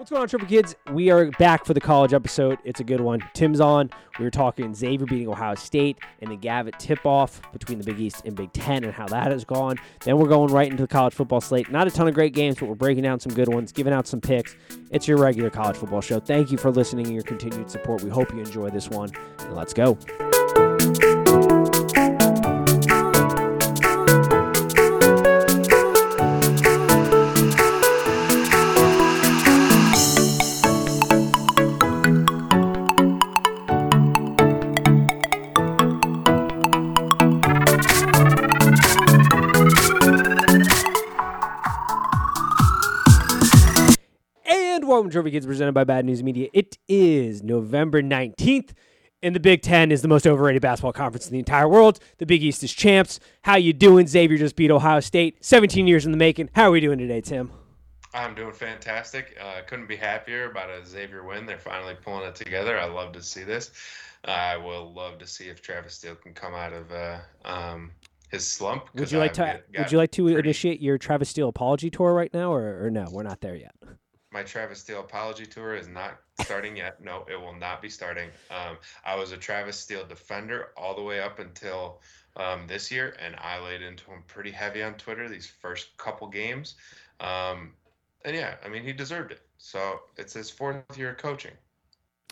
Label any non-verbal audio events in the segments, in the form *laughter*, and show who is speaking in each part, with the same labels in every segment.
Speaker 1: What's going on, Triple Kids? We are back for the college episode. It's a good one. Tim's on. We were talking Xavier beating Ohio State and the Gavitt tip off between the Big East and Big Ten and how that has gone. Then we're going right into the college football slate. Not a ton of great games, but we're breaking down some good ones, giving out some picks. It's your regular college football show. Thank you for listening and your continued support. We hope you enjoy this one. And let's go. Welcome Trophy Kids presented by Bad News Media. It is November 19th, and the Big Ten is the most overrated basketball conference in the entire world. The Big East is champs. How you doing? Xavier just beat Ohio State. 17 years in the making. How are we doing today, Tim?
Speaker 2: I'm doing fantastic. Uh, couldn't be happier about a Xavier win. They're finally pulling it together. I love to see this. I will love to see if Travis Steele can come out of uh, um, his slump.
Speaker 1: Would you like
Speaker 2: I've
Speaker 1: to Would you like to
Speaker 2: pretty-
Speaker 1: initiate your Travis Steele apology tour right now, or, or no? We're not there yet.
Speaker 2: My Travis Steele apology tour is not starting yet. No, it will not be starting. Um, I was a Travis Steele defender all the way up until um, this year, and I laid into him pretty heavy on Twitter these first couple games. Um, and yeah, I mean, he deserved it. So it's his fourth year of coaching.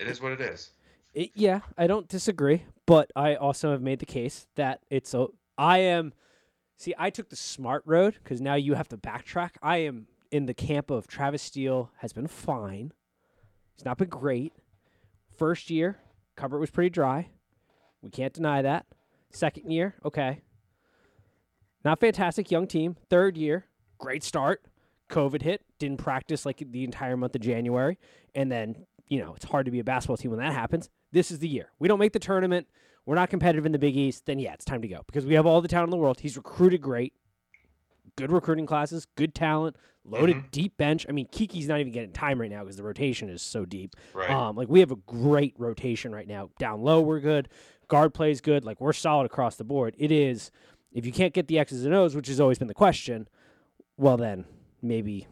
Speaker 2: It is what it is.
Speaker 1: It, yeah, I don't disagree, but I also have made the case that it's a. I am. See, I took the smart road because now you have to backtrack. I am in the camp of Travis Steele has been fine. He's not been great. First year, cupboard was pretty dry. We can't deny that. Second year, okay. Not fantastic, young team. Third year, great start. COVID hit, didn't practice like the entire month of January. And then, you know, it's hard to be a basketball team when that happens. This is the year. We don't make the tournament. We're not competitive in the Big East. Then, yeah, it's time to go because we have all the talent in the world. He's recruited great, good recruiting classes, good talent, loaded
Speaker 2: Mhm.
Speaker 1: deep bench. I mean, Kiki's not even getting time right now because the rotation is so deep.
Speaker 2: Right.
Speaker 1: Um, like we have a great rotation right now. Down low, we're good. Guard plays good. Like we're solid across the board. It is if you can't get the X's and O's, which has always been the question, well then maybe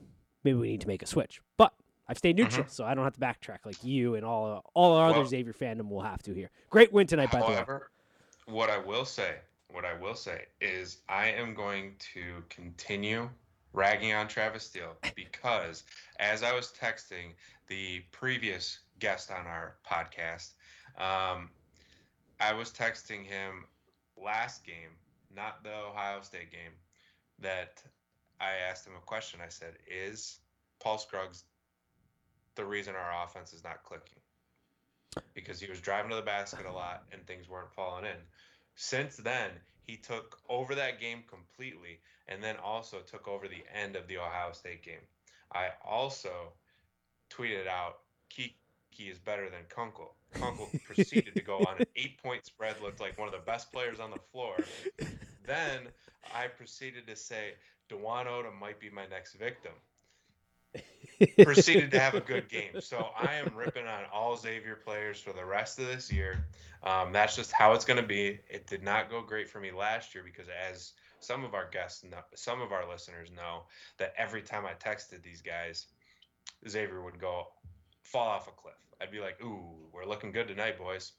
Speaker 1: maybe we need to make a switch. But I've stayed neutral, so I don't have to backtrack like you and all all our other Xavier fandom will have to here. Great win tonight, by the way.
Speaker 2: However, what I will say, what I will say is I am going to continue ragging on Travis Steele *laughs* because as I was texting the previous guest on our podcast, um, I was texting him last game, not the Ohio State game, that I asked him a question. I said, Is Paul Scruggs the reason our offense is not clicking? because he was driving to the basket a lot and things weren't falling in. Since then, he took over that game completely and then also took over the end of the Ohio State game. I also tweeted out Kiki is better than Kunkel. Kunkel *laughs* proceeded to go on an eight point spread, looked like one of the best players on the floor. Then I proceeded to say, Dwon Odom might be my next victim proceeded to have a good game. *laughs* So I am ripping on all Xavier players for the rest of this year. Um, that's just how it's going to be. It did not go great for me last year because, as some of our guests, know, some of our listeners know, that every time I texted these guys, Xavier would go fall off a cliff. I'd be like, "Ooh, we're looking good tonight, boys."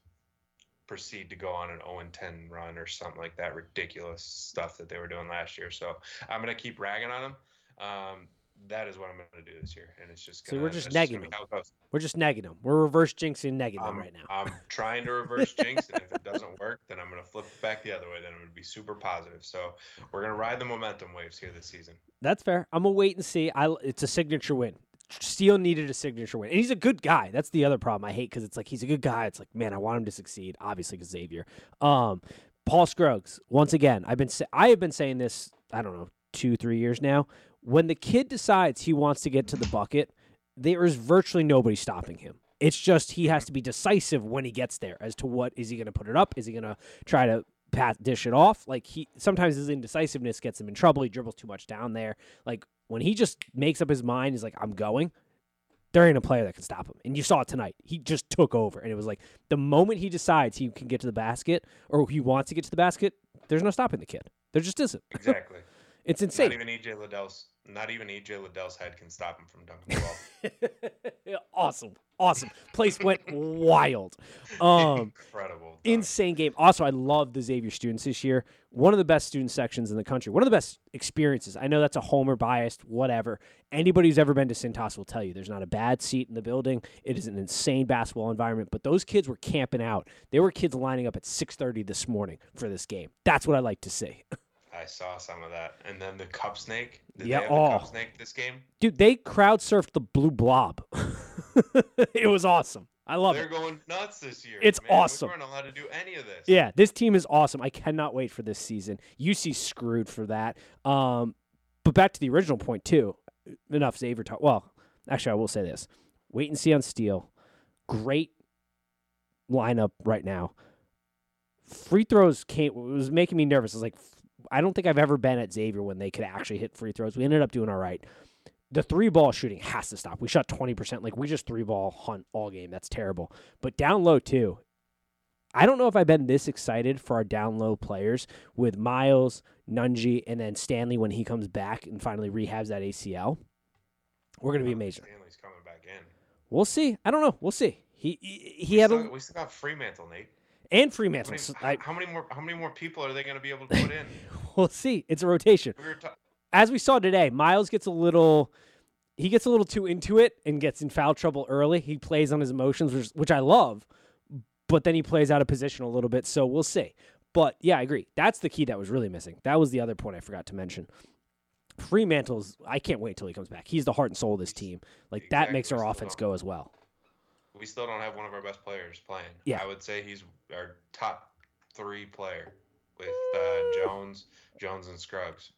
Speaker 2: Proceed to go on an 0 10 run or something like that ridiculous stuff that they were doing last year. So I'm gonna keep ragging on them. Um, that is what I'm going to do this year, and it's just.
Speaker 1: So
Speaker 2: Gonna,
Speaker 1: we're just negging
Speaker 2: be
Speaker 1: them.
Speaker 2: how it goes.
Speaker 1: We're just negging them. We're reverse jinxing negging them right now.
Speaker 2: I'm *laughs* trying to reverse jinx, and if it doesn't work, then I'm going to flip back the other way. Then I'm going to be super positive. So we're going to ride the momentum waves here this season.
Speaker 1: That's fair. I'm gonna wait and see. I it's a signature win. Steele needed a signature win, and he's a good guy. That's the other problem I hate because it's like he's a good guy. It's like man, I want him to succeed. Obviously, because Xavier. Um, Paul Scruggs. Once again, I've been sa- I have been saying this. I don't know two three years now. When the kid decides he wants to get to the bucket, there is virtually nobody stopping him. It's just he has to be decisive when he gets there as to what is he going to put it up? Is he going to try to pass dish it off? Like he sometimes his indecisiveness gets him in trouble. He dribbles too much down there. Like when he just makes up his mind, he's like, I'm going. There ain't a player that can stop him. And you saw it tonight. He just took over. And it was like the moment he decides he can get to the basket or he wants to get to the basket, there's no stopping the kid. There just isn't.
Speaker 2: Exactly. *laughs*
Speaker 1: It's
Speaker 2: not
Speaker 1: insane.
Speaker 2: even EJ Liddell's. Not even EJ Liddell's head can stop him from dunking the ball. *laughs*
Speaker 1: awesome, awesome. Place went *laughs* wild. Um,
Speaker 2: Incredible. dunk.
Speaker 1: insane game. Also, I love the Xavier students this year. One of the best student sections in the country. One of the best experiences. I know that's a homer biased, whatever. Anybody who's ever been to Cintas will tell you there's not a bad seat in the building. It is an insane basketball environment. But those kids were camping out. There were kids lining up at 6:30 this morning for this game. That's what I like to see. *laughs*
Speaker 2: I saw some of that. And then the cup snake. Did
Speaker 1: Yeah,
Speaker 2: the cup
Speaker 1: oh.
Speaker 2: snake this game?
Speaker 1: Dude, they crowd surfed the blue blob. *laughs* it was awesome. I love it.
Speaker 2: They're going nuts this year.
Speaker 1: It's
Speaker 2: man.
Speaker 1: awesome.
Speaker 2: We weren't allowed to do any of this.
Speaker 1: Yeah, this team is awesome. I cannot wait for this season. UC screwed for that. Um, but back to the original point too. Enough Xavier talk. Well, actually, I will say this: wait and see on Steel. Great lineup right now. Free throws came. It was making me nervous. I was like, I don't think I've ever been at Xavier when they could actually hit free throws. We ended up doing all right. The three ball shooting has to stop. We shot twenty percent. Like we just three ball hunt all game. That's terrible. But down low too. I don't know if I've been this excited for our down low players with Miles, Nunge, and then Stanley when he comes back and finally rehabs that ACL. We're gonna be
Speaker 2: Oh,
Speaker 1: amazing.
Speaker 2: Stanley's coming back in.
Speaker 1: We'll see. I don't know. We'll see. He he, he had
Speaker 2: still,
Speaker 1: a
Speaker 2: we still got Freemantle, Nate.
Speaker 1: And
Speaker 2: How
Speaker 1: Freemantle.
Speaker 2: many, how,
Speaker 1: I,
Speaker 2: how many more? How many more people are they going to be able to put in? *laughs*
Speaker 1: we'll see. It's a rotation.
Speaker 2: We ta-
Speaker 1: As we saw today, Miles gets a little. He gets a little too into it and gets in foul trouble early. He plays on his emotions, which, which I love, but then he plays out of position a little bit. So we'll see. But yeah, I agree. That's the key that was really missing. That was the other point I forgot to mention. Freemantle's. I can't wait till he comes back. He's the heart and soul of this team. Like that makes our offense go as well.
Speaker 2: We still don't have one of our best players playing.
Speaker 1: Yeah.
Speaker 2: I would say he's our top three player with uh, Jones, Jones, and Scruggs.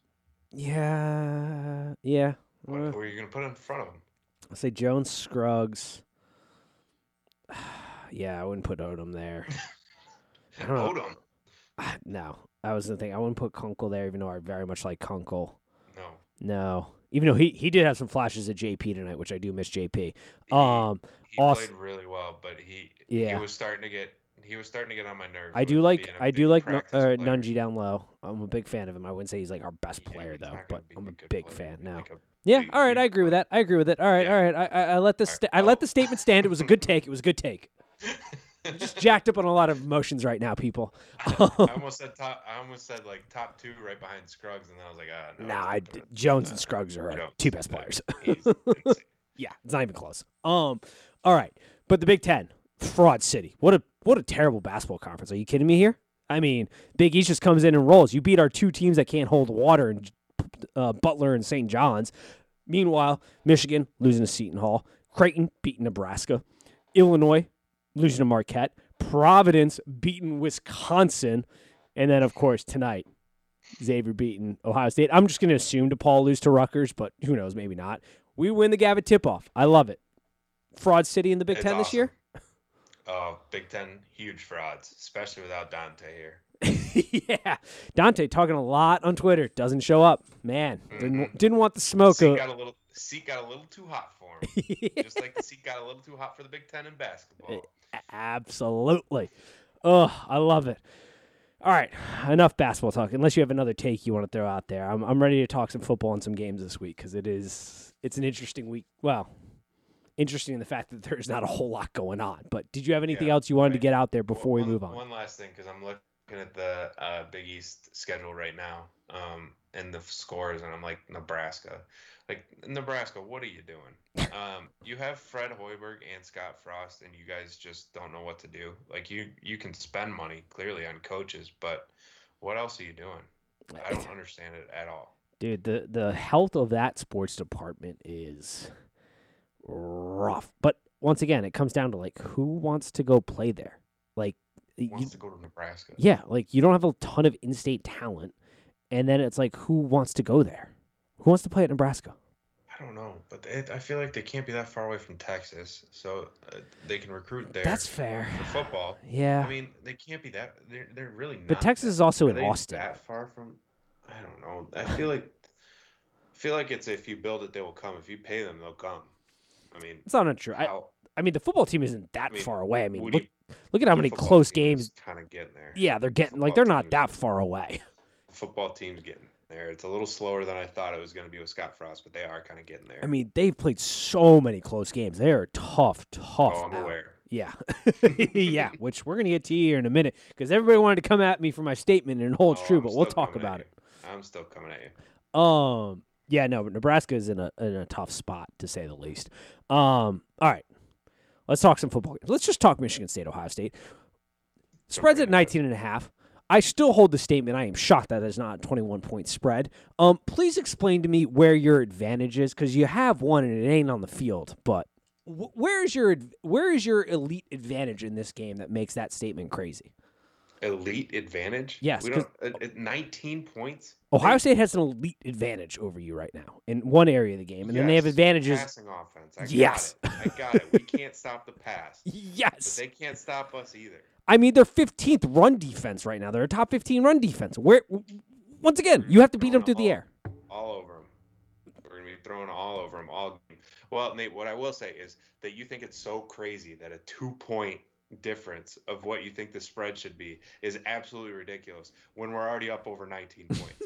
Speaker 1: Yeah, yeah.
Speaker 2: What,
Speaker 1: Uh,
Speaker 2: who are you going to put in front of him?
Speaker 1: I'll say Jones, Scruggs. *sighs* yeah, I wouldn't put Odom there. *laughs* I don't know.
Speaker 2: Odom. *sighs*
Speaker 1: No, that was the thing. I wouldn't put Kunkel there, even though I very much like Kunkel.
Speaker 2: No.
Speaker 1: No, even though he he did have some flashes at JP tonight, which I do miss JP.
Speaker 2: He,
Speaker 1: Um,
Speaker 2: he
Speaker 1: Aus-
Speaker 2: played really well, but he
Speaker 1: Yeah.
Speaker 2: he was starting to get he was starting to get on my nerves.
Speaker 1: I do like I do like uh,
Speaker 2: player.
Speaker 1: Nunge down low. I'm a big fan of him. I wouldn't say he's like our best
Speaker 2: Yeah,
Speaker 1: player though, but I'm a big
Speaker 2: player.
Speaker 1: fan now.
Speaker 2: like
Speaker 1: Yeah, all right, I agree with that. I agree with it. All right,
Speaker 2: Yeah.
Speaker 1: all right. I, I, I let
Speaker 2: All
Speaker 1: sta-
Speaker 2: right,
Speaker 1: I let
Speaker 2: oh.
Speaker 1: the statement stand. It was a good take. It was a good take. *laughs* Just jacked up on a lot of emotions right now, people.
Speaker 2: I almost said top. I almost said like top two right behind Scruggs, and then I was like, ah, no.
Speaker 1: nah, I. Jones and Scruggs are
Speaker 2: Jones.
Speaker 1: two best players. *laughs* Yeah, it's not even close. Um, all right, but the Big Ten, fraud city. What a what a terrible basketball conference. Are you kidding me here? I mean, Big East just comes in and rolls. You beat our two teams that can't hold water, and uh, Butler and St. John's. Meanwhile, Michigan losing to Seton Hall, Creighton beating Nebraska, Illinois losing to Marquette, Providence beating Wisconsin, and then of course tonight. Xavier beating Ohio State. I'm just going to assume DePaul lose to Rutgers, but who knows? Maybe not. We win the Gavitt tip off. I love it. Fraud City in the Big
Speaker 2: It's
Speaker 1: Ten this year?
Speaker 2: Oh, Big Ten, huge frauds, especially without Dante here. *laughs*
Speaker 1: yeah. Dante talking a lot on Twitter. Doesn't show up. Man, didn't,
Speaker 2: Mhm.
Speaker 1: didn't want the smoke.
Speaker 2: Seat got a little seat got a little too hot for him. *laughs* Just like the seat got a little too hot for the Big Ten in basketball.
Speaker 1: Absolutely. Oh, I love it. All right, enough basketball talk. Unless you have another take you want to throw out there, I'm I'm ready to talk some football and some games this week because it is it's an interesting week. Well, interesting in the fact that *laughs* there's not a whole lot going on. But did you have anything
Speaker 2: Yeah,
Speaker 1: else you wanted to get out there before we
Speaker 2: One-
Speaker 1: move on?
Speaker 2: One last thing, because I'm looking at the uh, Big East schedule right now, um, and the scores, and I'm like Nebraska, like Nebraska, what are you doing? *laughs* Um, you have Fred Hoiberg and Scott Frost, and you guys just don't know what to do. Like you, you can spend money clearly on coaches, but what else are you doing? I don't *laughs* understand it at all.
Speaker 1: Dude, the the health of that sports department is rough. But once again, it comes down to like who wants to go play there. Like,
Speaker 2: Who
Speaker 1: you,
Speaker 2: wants to go to Nebraska?
Speaker 1: yeah, like you don't have a ton of in-state talent, and then it's like who wants to go there? Who wants to play at Nebraska?
Speaker 2: I don't know, but it, I feel like they can't be that far away from Texas, so uh, they can recruit there
Speaker 1: That's fair.
Speaker 2: for football.
Speaker 1: Yeah,
Speaker 2: I mean, they can't be that. They're they're really not.
Speaker 1: but Texas is also in Austin.
Speaker 2: That far from? I don't know. I feel like. I feel like it's if you build it, they will come. If you pay them, they'll come. I mean,
Speaker 1: It's not untrue. I,
Speaker 2: how,
Speaker 1: I mean, the football team isn't that
Speaker 2: I mean,
Speaker 1: far away. I mean, look,
Speaker 2: you-
Speaker 1: look at how many close games.
Speaker 2: Kind of getting there.
Speaker 1: Yeah, they're getting like they're not that far away.
Speaker 2: Football team's getting there. It's a little slower than I thought it was going to be with Scott Frost, but they are kind of getting there.
Speaker 1: I mean, they've played so many close games. They are tough, tough.
Speaker 2: oh, I'm aware.
Speaker 1: Yeah, *laughs* yeah. *laughs* Which we're gonna get to here in a minute because everybody wanted to come at me for my statement and it holds
Speaker 2: Oh,
Speaker 1: true,
Speaker 2: I'm
Speaker 1: but we'll talk about it.
Speaker 2: I'm still coming at you.
Speaker 1: Um, yeah, no, but Nebraska is in a in a tough spot to say the least. Um, all right, let's talk some football games. Let's just talk Michigan State, Ohio State. Spreads at 19 and a half. I still hold the statement. I am shocked that it's not a 21 point spread. Um, please explain to me where your advantage is because you have one and it ain't on the field. But wh- where is your where is your elite advantage in this game that makes that statement crazy?
Speaker 2: Elite advantage?
Speaker 1: Yes,
Speaker 2: We don't, at, at 19 points?
Speaker 1: Ohio State has an elite advantage over you right now in one area of the game, and then they have advantages.
Speaker 2: Passing offense. I
Speaker 1: Yes.
Speaker 2: got it. I got it. We can't stop the pass. *laughs* But
Speaker 1: Yes.
Speaker 2: they can't stop us either.
Speaker 1: I mean, they're 15th run defense right now. They're a top 15 run defense. Where, once again, you have to beat them through the air.
Speaker 2: all over them. We're gonna be throwing all over them all. game. Well, Nate, what I will say is that you think it's so crazy that a two-point difference of what you think the spread should be is absolutely ridiculous when we're already up over 19 *laughs* points.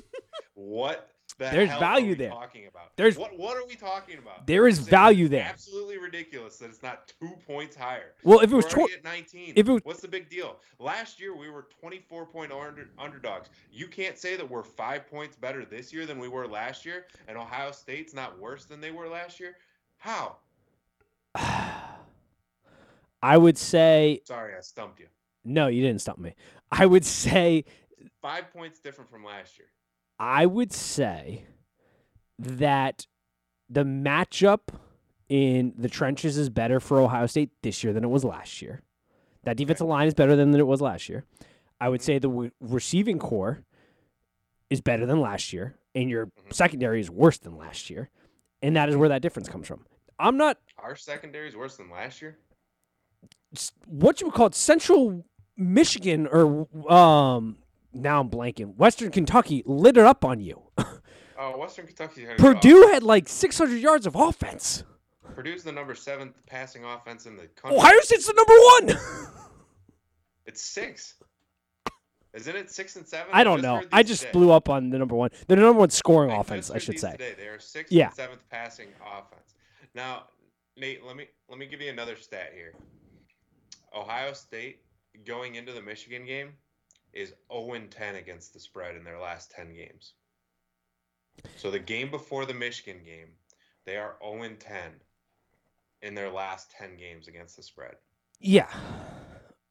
Speaker 2: what the
Speaker 1: There's
Speaker 2: hell
Speaker 1: value
Speaker 2: are we
Speaker 1: there.
Speaker 2: Talking about
Speaker 1: There's-
Speaker 2: what? What are we talking about?
Speaker 1: There is value there.
Speaker 2: Absolutely ridiculous that it's not two points higher.
Speaker 1: Well, if it was tw-
Speaker 2: already at 19.
Speaker 1: if it was-
Speaker 2: What's the big deal? Last year we were 24 point under, underdogs. You can't say that we're five points better this year than we were last year, and Ohio State's not worse than they were last year. How? *sighs* *sighs* *sighs*
Speaker 1: I would say
Speaker 2: Sorry, I stumped you.
Speaker 1: no. You didn't stop me. I would say
Speaker 2: Five points different from last year.
Speaker 1: I would say that the matchup in the trenches is better for Ohio State this year than it was last year. That defensive line is better than it was last year. I would say the w- receiving corps is better than last year, and your
Speaker 2: Mhm.
Speaker 1: secondary is worse than last year, and that is where that difference comes from. I'm not
Speaker 2: Our secondary is worse than last year.
Speaker 1: What you would call it Central Michigan or um now I'm blanking Western Kentucky lit it up on you.
Speaker 2: Oh, Western Kentucky.
Speaker 1: Had Purdue had like 600 yards of offense.
Speaker 2: Purdue's the number seventh passing offense in the country.
Speaker 1: Ohio State's the number one. *laughs*
Speaker 2: It's six. Isn't it six and seven?
Speaker 1: I don't know. I just
Speaker 2: today.
Speaker 1: blew up on the number one. The number one scoring
Speaker 2: I
Speaker 1: offense, I should say.
Speaker 2: Today. They are sixth
Speaker 1: Yeah.
Speaker 2: and seventh passing offense. Now, Nate, let me let me give you another stat here. Ohio State going into the Michigan game is 0 10 against the spread in their last 10 games. So the game before the Michigan game, they are 0 10 in their last 10 games against the spread.
Speaker 1: Yeah.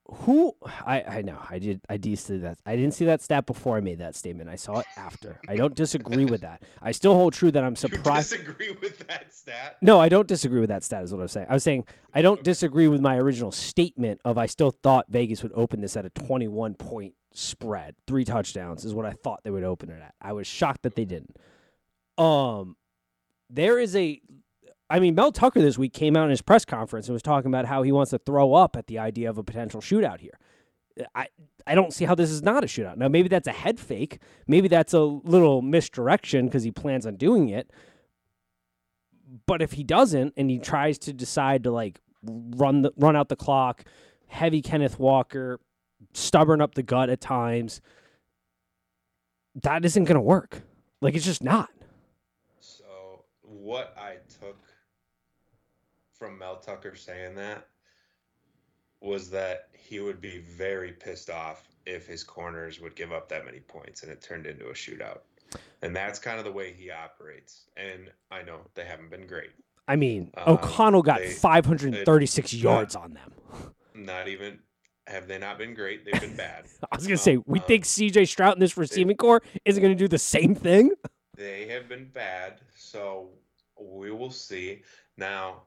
Speaker 1: Who I I know I did I did see that I didn't see that stat before I made that statement. I saw it after. I don't disagree with that. I still hold true that I'm
Speaker 2: You
Speaker 1: surprised.
Speaker 2: disagree with that stat?
Speaker 1: No, I don't disagree with that stat. Is what I was saying. I was saying I don't disagree with my original statement of I still thought Vegas would open this at a 21 point spread, three touchdowns is what I thought they would open it at. I was shocked that they didn't. Um, there is a, I mean, Mel Tucker this week came out in his press conference and was talking about how he wants to throw up at the idea of a potential shootout here. Uh, I I don't see how this is not a shootout. Now maybe that's a head fake. Maybe that's a little misdirection because he plans on doing it but if he doesn't and he tries to decide to like run the run out the clock, heavy Kenneth Walker, stubborn up the gut at times, that isn't going to work. Like it's just not.
Speaker 2: So what I from Mel Tucker saying that was that he would be very pissed off if his corners would give up that many points and it turned into a shootout. And that's kind of the way he operates. And I know they haven't been great.
Speaker 1: I mean,
Speaker 2: Um,
Speaker 1: O'Connell got
Speaker 2: they-
Speaker 1: 536 yards on them.
Speaker 2: Not even have they not been great, they've been bad. *laughs*
Speaker 1: I was going to say, we
Speaker 2: Um,
Speaker 1: think CJ Stroud in this receiving corps isn't going to do the same thing.
Speaker 2: They have been bad, so we will see. Now,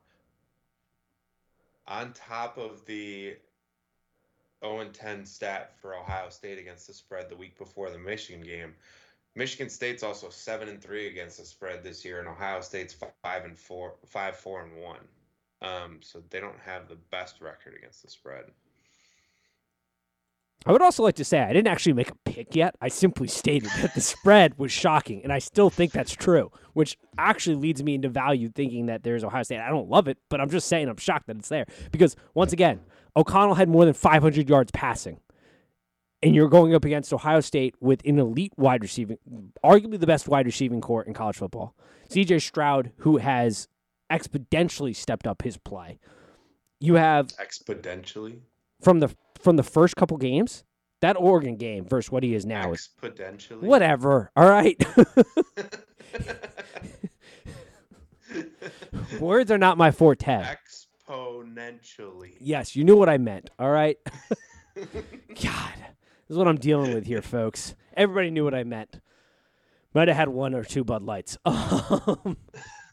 Speaker 2: on top of the 0 10 stat for Ohio State against the spread the week before the Michigan game, Michigan State's also 7 and 3 against the spread this year, and Ohio State's 5 and 4, 5 4 and 1. Um, so they don't have the best record against the spread.
Speaker 1: I would also like to say I didn't actually make a pick yet. I simply stated that the spread was shocking, and I still think that's true, which actually leads me into value thinking that there's Ohio State. I don't love it, but I'm just saying I'm shocked that it's there because once again, O'Connell had more than 500 yards passing, and you're going up against Ohio State with an elite wide receiving, arguably the best wide receiving corps in college football. CJ Stroud, who has exponentially stepped up his play. You have
Speaker 2: exponentially
Speaker 1: from the from the first couple games. That Oregon game versus what he is now is
Speaker 2: exponentially.
Speaker 1: whatever. All right. *laughs* Words are not my forte.
Speaker 2: Exponentially.
Speaker 1: Yes, you knew what I meant. All right. God, this is what I'm dealing with here, folks. Everybody knew what I meant. Might have had one or two Bud Lights. *laughs* Um,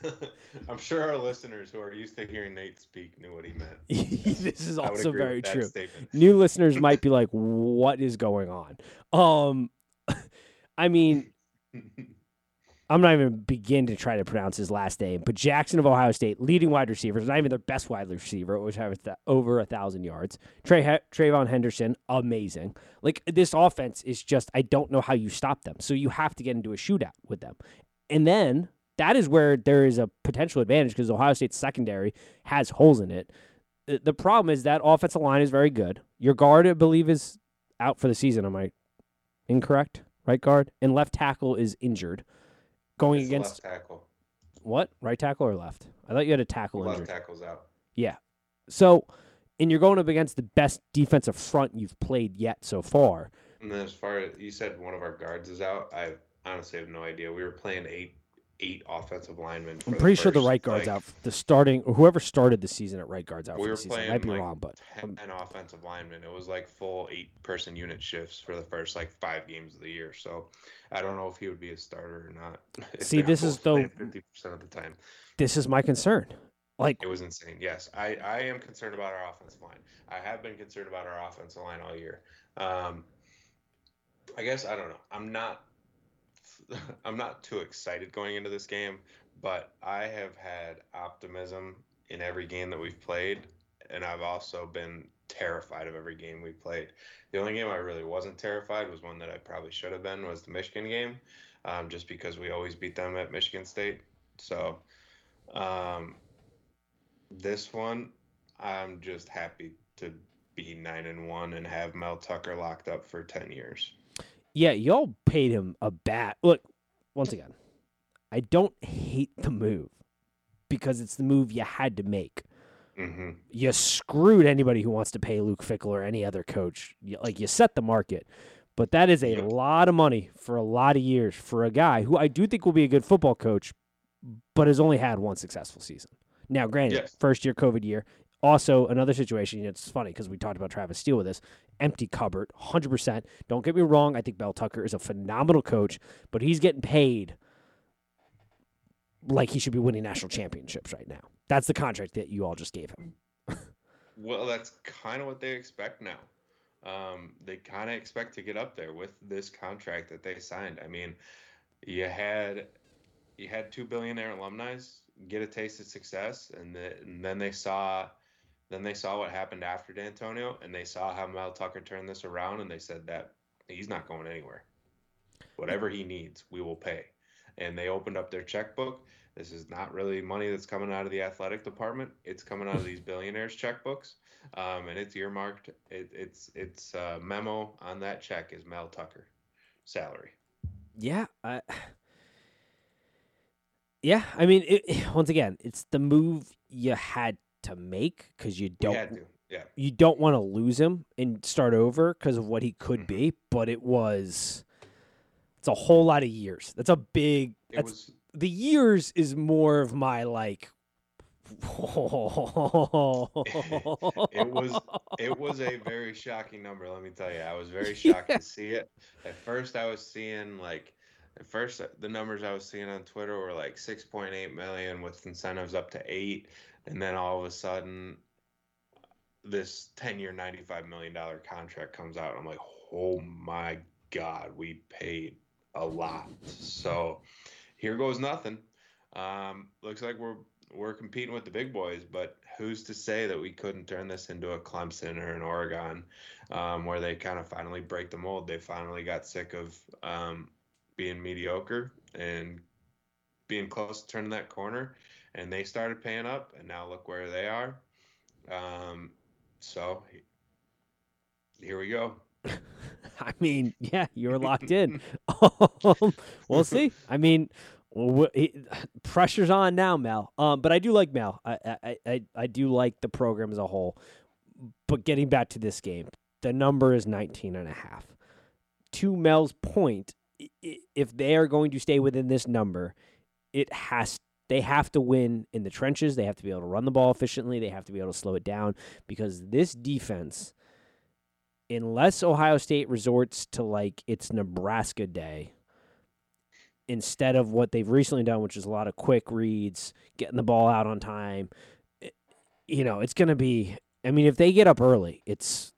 Speaker 1: *laughs*
Speaker 2: I'm sure our listeners who are used to hearing Nate speak knew what he meant. *laughs*
Speaker 1: this is also very true. New listeners might be like, "What is going on?" Um, *laughs* I mean, I'm not even begin to try to pronounce his last name, but Jaxon of Ohio State, leading wide receivers, not even their best wide receiver, which have over a thousand yards. Trey Trayvon Henderson, amazing. Like this offense is just, I don't know how you stop them. So you have to get into a shootout with them, and then that is where there is a potential advantage because Ohio State's secondary has holes in it. The, the problem is that offensive line is very good. Your guard, I believe, is out for the season. Am I incorrect? Right guard and left tackle is injured. Going
Speaker 2: It's
Speaker 1: against
Speaker 2: left tackle.
Speaker 1: what? Right tackle or left? I thought you had a tackle injured.
Speaker 2: Left
Speaker 1: injured.
Speaker 2: tackle's out.
Speaker 1: Yeah. So, and you're going up against the best defensive front you've played yet so far.
Speaker 2: And then as far as you said, one of our guards is out. I honestly have no idea. We were playing eight eight offensive linemen.
Speaker 1: I'm pretty sure the right guard's
Speaker 2: like,
Speaker 1: out. The starting, whoever started the season at right guard's out
Speaker 2: We
Speaker 1: for
Speaker 2: were
Speaker 1: the
Speaker 2: playing
Speaker 1: might be
Speaker 2: like
Speaker 1: wrong, but um,
Speaker 2: offensive linemen. It was like full eight person unit shifts for the first like five games of the year. So I don't know if he would be a starter or not. *laughs*
Speaker 1: See, this is
Speaker 2: playing
Speaker 1: the-
Speaker 2: 50% of the time.
Speaker 1: this is my concern. Like,
Speaker 2: It was insane. Yes, I, I am concerned about our offensive line. I have been concerned about our offensive line all year. Um, I guess I don't know. I'm not. *laughs* I'm not too excited going into this game, but I have had optimism in every game that we've played, and I've also been terrified of every game we've played. The only game I really wasn't terrified was one that I probably should have been was the Michigan game, um, just because we always beat them at Michigan State. So, um, this one, I'm just happy to be nine and one and have Mel Tucker locked up for ten years.
Speaker 1: Yeah, y'all paid him a bat. Look, once again, I don't hate the move because it's the move you had to make.
Speaker 2: hmm
Speaker 1: you screwed anybody who wants to pay Luke Fickell or any other coach. Like you set the market, but that is a
Speaker 2: Yep.
Speaker 1: lot of money for a lot of years for a guy who I do think will be a good football coach, but has only had one successful season. Now, granted,
Speaker 2: Yes.
Speaker 1: first year COVID year. Also, another situation. It's funny because we talked about Travis Steele with this empty cupboard, hundred percent. Don't get me wrong. I think Mel Tucker is a phenomenal coach, but he's getting paid like he should be winning national championships right now. That's the contract that you all just gave him. *laughs*
Speaker 2: Well, that's kind of what they expect now. Um, they kind of expect to get up there with this contract that they signed. I mean, you had you had two billionaire alumni get a taste of success, and, the, and then they saw then they saw what happened after Dantonio, and they saw how Mel Tucker turned this around, and they said that he's not going anywhere. Whatever he needs, we will pay. And they opened up their checkbook. This is not really money that's coming out of the athletic department. It's coming out of these *laughs* billionaires' checkbooks, um, and it's earmarked. It, it's it's uh, memo on that check is Mel Tucker salary.
Speaker 1: Yeah, I, *sighs* yeah. I mean, it, *sighs* once again, it's the move you had to make because you don't
Speaker 2: yeah.
Speaker 1: you don't want to lose him and start over because of what he could
Speaker 2: Mhm.
Speaker 1: be. But it was it's a whole lot of years. That's a big.
Speaker 2: It
Speaker 1: That's
Speaker 2: was
Speaker 1: the years is more of my like. *laughs*
Speaker 2: it was it was a very shocking number. Let me tell you, I was very *laughs* shocked
Speaker 1: Yeah.
Speaker 2: to see it. At first, I was seeing like, at first uh, the numbers I was seeing on Twitter were like 6.8 million with incentives up to eight, and then all of a sudden, this 10-year, 95 million dollar contract comes out. and I'm like, oh my god, we paid a lot. So here goes nothing. Um, looks like we're we're competing with the big boys, but who's to say that we couldn't turn this into a Clemson or an Oregon, um, where they kind of finally break the mold? They finally got sick of um, being mediocre and being close to turning that corner, and they started paying up, and now look where they are. Um, so here we go. *laughs*
Speaker 1: I mean, yeah, you're locked in. *laughs* Um, we'll see. I mean, pressure's on now, Mel. Um, but I do like Mel. I, I, I, I do like the program as a whole. But getting back to this game, the number is 19 and a half. To Mel's point, if they are going to stay within this number, it has they have to win in the trenches. They have to be able to run the ball efficiently. They have to be able to slow it down because this defense, unless Ohio State resorts to like its Nebraska day, instead of what they've recently done, which is a lot of quick reads, getting the ball out on time, it- you know, it's going to be. I mean, if they get up early, it's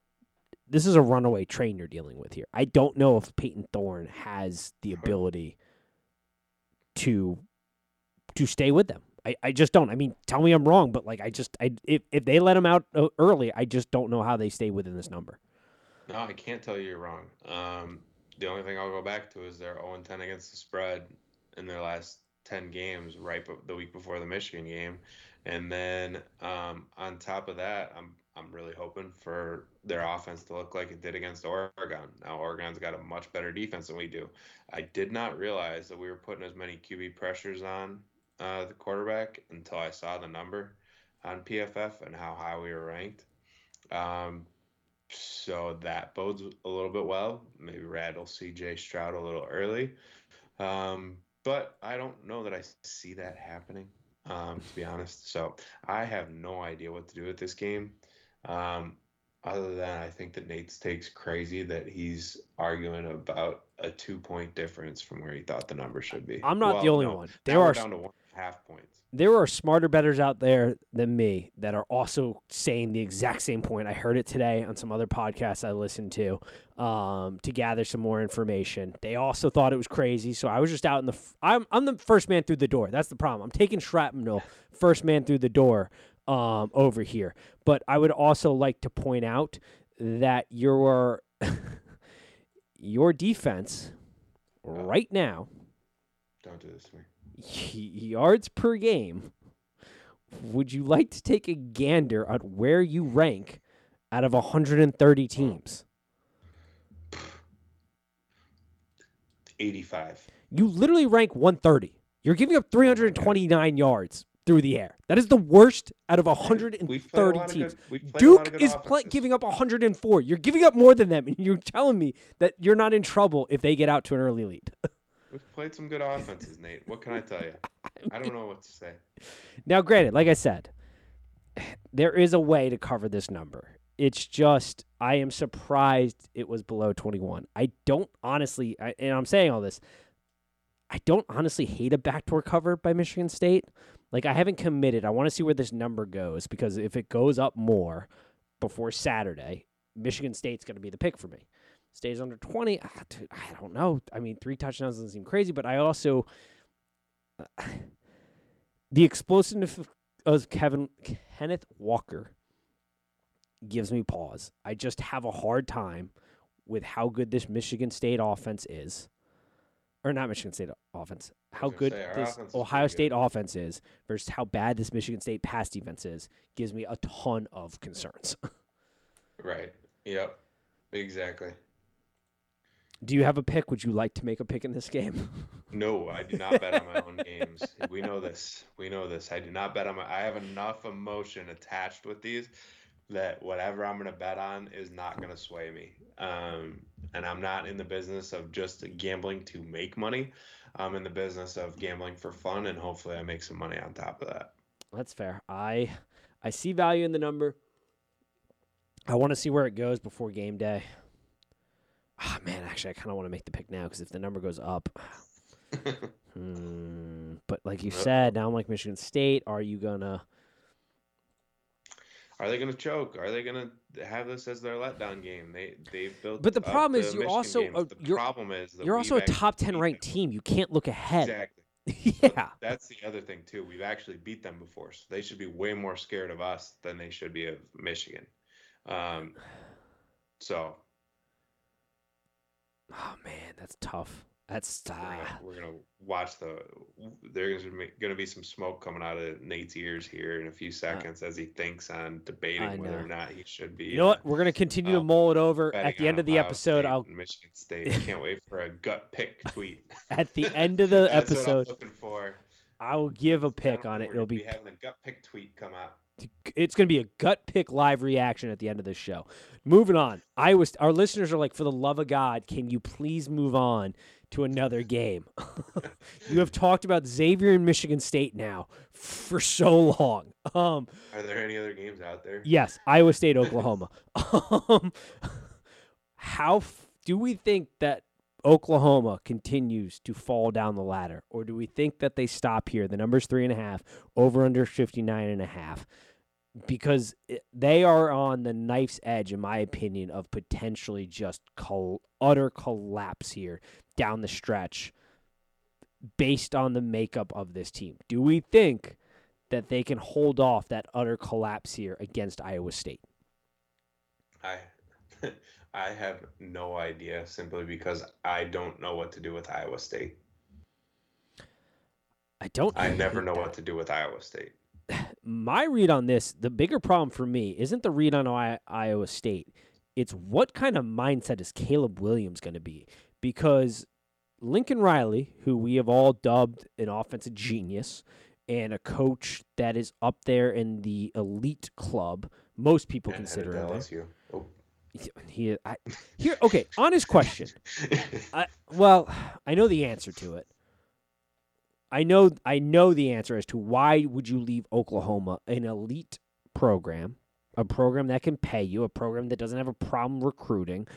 Speaker 1: this is a runaway train you're dealing with here. I don't know if Payton Thorne has the ability to to stay with them. I, I just don't. I mean, tell me I'm wrong, but like I just I if if they let him out uh, early, I just don't know how they stay within this number.
Speaker 2: No, I can't tell you you're wrong. Um, the only thing I'll go back to is they're 0 10 against the spread in their last 10 games, right the week before the Michigan game. And then um, on top of that, I'm I'm really hoping for their offense to look like it did against Oregon. Now Oregon's got a much better defense than we do. I did not realize that we were putting as many QB pressures on uh, the quarterback until I saw the number on PFF and how high we were ranked. Um, so that bodes a little bit well. Maybe rad rattle CJ Stroud a little early. Um, but I don't know that I see that happening, um, to be honest. So I have no idea what to do with this game. Um, other than I think that Nate's takes crazy that he's arguing about a two point difference from where he thought the number should be.
Speaker 1: I'm not the only
Speaker 2: no,
Speaker 1: one. There are
Speaker 2: down to one half points.
Speaker 1: there are smarter betters out there than me that are also saying the exact same point. I heard it today on some other podcasts I listened to um, to gather some more information. They also thought it was crazy, so I was just out in the. F- I'm I'm the first man through the door. That's the problem. I'm taking shrapnel, first man through the door um, over here. But I would also like to point out that your *laughs* your defense right now
Speaker 2: Don't do this to me.
Speaker 1: Yards per game, would you like to take a gander at where you rank out of 130 teams?
Speaker 2: 85.
Speaker 1: You literally rank 130. You're giving up 329 yards through the air. That is the worst out of
Speaker 2: We've played a
Speaker 1: 130
Speaker 2: of
Speaker 1: teams.
Speaker 2: good- we've played a lot of
Speaker 1: Duke is giving up 104. You're giving up more than them, and you're telling me that you're not in trouble if they get out to an early lead.
Speaker 2: Played some good offenses, Nate. What can I tell you? I don't know what to say.
Speaker 1: Now, granted, like I said, there is a way to cover this number. It's just I am surprised it was below 21. I don't honestly, I, and I'm saying all this, I don't honestly hate a backdoor cover by Michigan State. Like I haven't committed. I want to see where this number goes because if it goes up more before Saturday, Michigan State's going to be the pick for me. Stays under 20, ah, dude, I don't know. I mean, three touchdowns doesn't seem crazy, but I also *sighs* the explosiveness of- of Kevin Kenneth Walker gives me pause. I just have a hard time with how good this Michigan State offense is, or not Michigan State offense. How good this Ohio State
Speaker 2: good.
Speaker 1: offense is versus how bad this Michigan State pass defense is gives me a ton of concerns. *laughs*
Speaker 2: Right. Yep. Exactly.
Speaker 1: Do you have a pick? Would you like to make a pick in this game? *laughs*
Speaker 2: No, I do not bet on my own games. We know this. We know this. I do not bet on my. I have enough emotion attached with these that whatever I'm going to bet on is not going to sway me. Um, and I'm not in the business of just gambling to make money. I'm in the business of gambling for fun, and hopefully, I make some money on top of that.
Speaker 1: That's fair. I I see value in the number. I want to see where it goes before game day. Ah man, actually, I kind of want to make the pick now because if the number goes up, *laughs* hmm, but like you said, now I'm like Michigan State. Are you gonna?
Speaker 2: Are they to choke? Are they to have this as their letdown game? They they built.
Speaker 1: But the problem is
Speaker 2: the
Speaker 1: you also-
Speaker 2: games.
Speaker 1: uh,
Speaker 2: the
Speaker 1: you're-
Speaker 2: problem is
Speaker 1: You're also a top ten ranked
Speaker 2: them.
Speaker 1: team. You can't look ahead.
Speaker 2: Exactly. *laughs*
Speaker 1: yeah.
Speaker 2: That's the other thing too. We've actually beat them before, so they should be way more scared of us than they should be of Michigan. Um, so
Speaker 1: Oh man, that's tough. That's
Speaker 2: We're
Speaker 1: ah,
Speaker 2: gonna, we're gonna watch the. There's gonna be some smoke coming out of Nate's ears here in a few seconds as he thinks on debating whether or not he should be.
Speaker 1: you know
Speaker 2: uh,
Speaker 1: what? We're gonna continue to
Speaker 2: uh,
Speaker 1: mull it over at the end of the
Speaker 2: Ohio
Speaker 1: episode.
Speaker 2: State
Speaker 1: I'll
Speaker 2: Michigan State. I can't wait for a gut pick *laughs* tweet.
Speaker 1: at the *laughs* end of the
Speaker 2: That's what I'm
Speaker 1: episode,
Speaker 2: looking for.
Speaker 1: I will give a pick on it. It'll be
Speaker 2: having a gut pick tweet come out.
Speaker 1: It's going to be a gut pick live reaction at the end of this show. Moving on. I was our listeners are like for the love of God, can you please move on to another game? *laughs* you have talked about Xavier and Michigan State now for so long. Um
Speaker 2: Are there any other games out there?
Speaker 1: yes, Iowa State Oklahoma. *laughs* um how f- do we think that Oklahoma continues to fall down the ladder, or do we think that they stop here? The number's three and a half, over under 59 and a half, because they are on the knife's edge, in my opinion, of potentially just col- utter collapse here down the stretch based on the makeup of this team. Do we think that they can hold off that utter collapse here against Iowa State?
Speaker 2: I *laughs* I have no idea simply because I don't know what to do with Iowa State.
Speaker 1: I don't.
Speaker 2: I never know
Speaker 1: that.
Speaker 2: what to do with Iowa State.
Speaker 1: my read on this, the bigger problem for me isn't the read on I- Iowa State. It's what kind of mindset is Caleb Williams going to be? Because Lincoln Riley, who we have all dubbed an offensive genius and a coach that is up there in the elite club, most people
Speaker 2: And
Speaker 1: consider him.
Speaker 2: LSU. Oh.
Speaker 1: He, I, here, okay, honest question. I, well, I know the answer to it. I know I know the answer as to why would you leave Oklahoma, an elite program, a program that can pay you, a program that doesn't have a problem recruiting,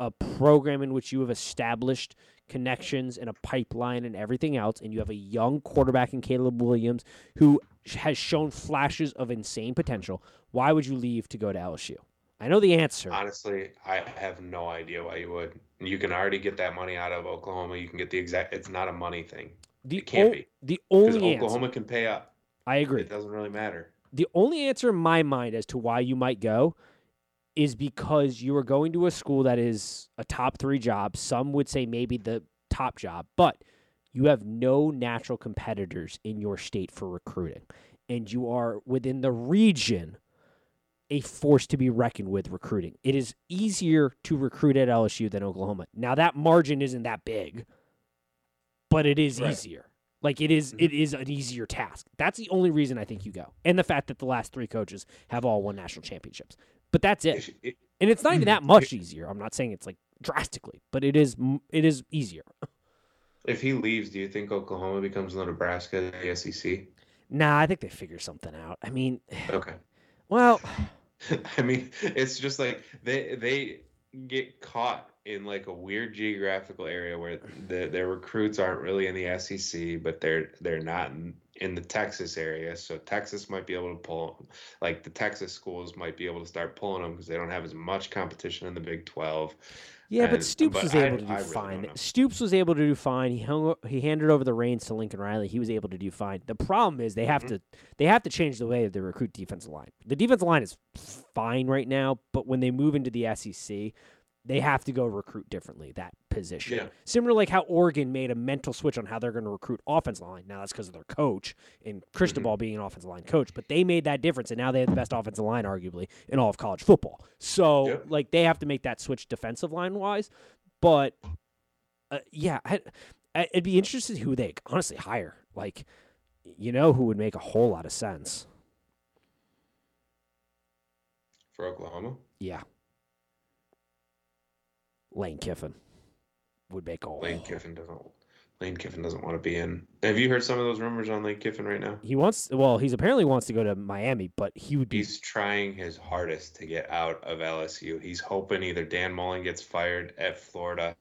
Speaker 1: a program in which you have established connections and a pipeline and everything else, and you have a young quarterback in Caleb Williams who has shown flashes of insane potential. Why would you leave to go to LSU? I know the answer.
Speaker 2: Honestly, I have no idea why you would. You can already get that money out of Oklahoma. You can get the exact. It's not a money thing
Speaker 1: The
Speaker 2: it can't
Speaker 1: o-
Speaker 2: be.
Speaker 1: the
Speaker 2: because
Speaker 1: only
Speaker 2: Oklahoma
Speaker 1: answer.
Speaker 2: can pay up.
Speaker 1: I agree.
Speaker 2: It doesn't really matter.
Speaker 1: the only answer in my mind as to why you might go is because you are going to a school that is a top three job. Some would say maybe the top job, but you have no natural competitors in your state for recruiting. And you are within the region a force to be reckoned with recruiting. It is easier to recruit at LSU than Oklahoma. Now that margin isn't that big, but it is
Speaker 2: Right.
Speaker 1: easier. Like it is-
Speaker 2: Mhm.
Speaker 1: it is an easier task. That's the only reason I think you go. And the fact that the last three coaches have all won national championships. But that's it. And it's not even that much easier. I'm not saying it's like drastically, but it is m- it is easier.
Speaker 2: If he leaves, do you think Oklahoma becomes the Nebraska the SEC?
Speaker 1: Nah, I think they figure something out. I mean, *sighs*
Speaker 2: Okay.
Speaker 1: well, *laughs*
Speaker 2: I mean, it's just like they they get caught in like a weird geographical area where the, their recruits aren't really in the SEC, but they're they're not in, in the Texas area. So Texas might be able to pull, like the Texas schools might be able to start pulling them because they don't have as much competition in the Big Twelve.
Speaker 1: Yeah, but Stoops
Speaker 2: but
Speaker 1: was
Speaker 2: I-
Speaker 1: able to do
Speaker 2: really
Speaker 1: fine. Stoops was able to do fine. He hung he handed over the reins to Lincoln Riley. He was able to do fine. The problem is they have
Speaker 2: Mhm.
Speaker 1: to they have to change the way they recruit defensive line. The defensive line is fine right now, but when they move into the SEC, they have to go recruit differently that position.
Speaker 2: Yeah.
Speaker 1: Similar like how Oregon made a mental switch on how they're going to recruit offensive line. Now that's because of their coach and Cristobal being an offensive line coach, but they made that difference and now they have the best offensive line arguably in all of college football. So
Speaker 2: Yep.
Speaker 1: like they have to make that switch defensive line wise, but uh, yeah, I, I, it'd be interesting who they honestly hire. Like, you know, who would make a whole lot of sense.
Speaker 2: For Oklahoma,
Speaker 1: Yeah, Lane Kiffin would make a.
Speaker 2: Lane Kiffin doesn't. Lane Kiffin doesn't want to be in. Have you heard some of those rumors on Lane Kiffin right now?
Speaker 1: He wants. Well, he's apparently wants to go to Miami, but he would be.
Speaker 2: He's trying his hardest to get out of LSU. He's hoping either Dan Mullen gets fired at Florida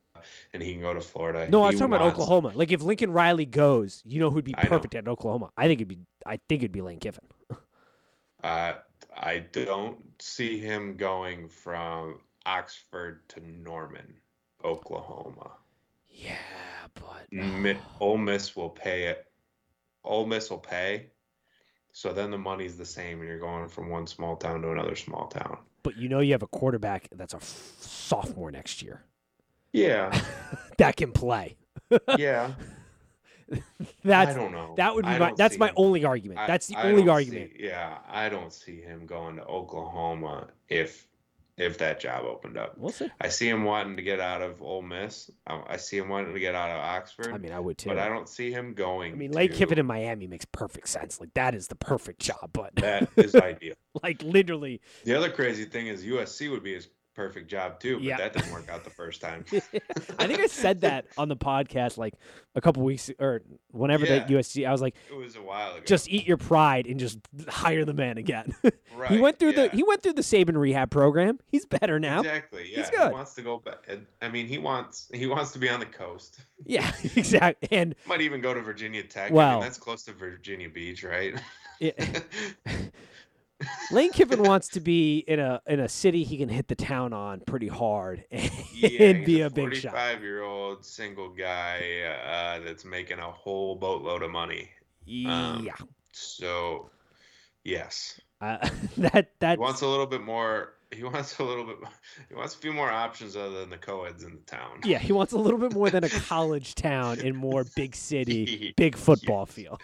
Speaker 2: and he can go to Florida.
Speaker 1: no, I was
Speaker 2: He
Speaker 1: talking about Oklahoma. Like if Lincoln Riley goes, you know who'd be perfect at Oklahoma? I think it'd be. I think it'd be Lane Kiffin. *laughs*
Speaker 2: Uh, I don't see him going from Oxford to Norman, Oklahoma.
Speaker 1: Yeah, but
Speaker 2: Mi- Ole Miss will pay it. Ole Miss will pay. So then the money's the same, and you're going from one small town to another small town.
Speaker 1: but you know you have a quarterback that's a f- sophomore next year
Speaker 2: Yeah, *laughs*
Speaker 1: that can play. *laughs*
Speaker 2: yeah.
Speaker 1: That's
Speaker 2: I don't know.
Speaker 1: that would be
Speaker 2: I
Speaker 1: my that's my
Speaker 2: him-
Speaker 1: only argument.
Speaker 2: I-
Speaker 1: That's the
Speaker 2: I
Speaker 1: only argument.
Speaker 2: see- yeah, I don't see him going to Oklahoma if if that job opened up.
Speaker 1: We'll see.
Speaker 2: I see him wanting to get out of Ole Miss. I, see him wanting to get out of Oxford.
Speaker 1: I mean, I would too.
Speaker 2: but I don't see him going.
Speaker 1: I mean, Lane
Speaker 2: to-
Speaker 1: Kiffin in Miami makes perfect sense. Like that is the perfect job, but
Speaker 2: That *laughs* is ideal.
Speaker 1: like literally,
Speaker 2: The other crazy thing is USC would be his perfect job too, but
Speaker 1: Yeah.
Speaker 2: that didn't work out the first time. *laughs*
Speaker 1: I think I said that on the podcast like a couple weeks or whenever
Speaker 2: Yeah.
Speaker 1: that USC. I was like,
Speaker 2: It was a while ago.
Speaker 1: just eat your pride and just hire the man again. *laughs*
Speaker 2: right,
Speaker 1: he went through the he went through the Saban rehab program. He's better now.
Speaker 2: Exactly. Yeah.
Speaker 1: He's good.
Speaker 2: He wants to go back. I mean, he wants he wants to be on the coast. *laughs*
Speaker 1: Yeah, exactly. And
Speaker 2: Might even go to Virginia Tech. I mean, that's close to Virginia Beach, right?
Speaker 1: it, Lane Kiffin wants to be in a in a city he can hit the town on pretty hard *laughs* and
Speaker 2: yeah,
Speaker 1: be
Speaker 2: he's
Speaker 1: a, big shot.
Speaker 2: Forty-five-year-old single guy uh, that's making a whole boatload of money. Um,
Speaker 1: yeah,
Speaker 2: So, yes,
Speaker 1: uh, *laughs* that that
Speaker 2: wants a little bit more. He wants a little bit. He wants a few more options other than the co-eds in the town.
Speaker 1: yeah he wants a little bit more than a *laughs* college town and more big city, big football field.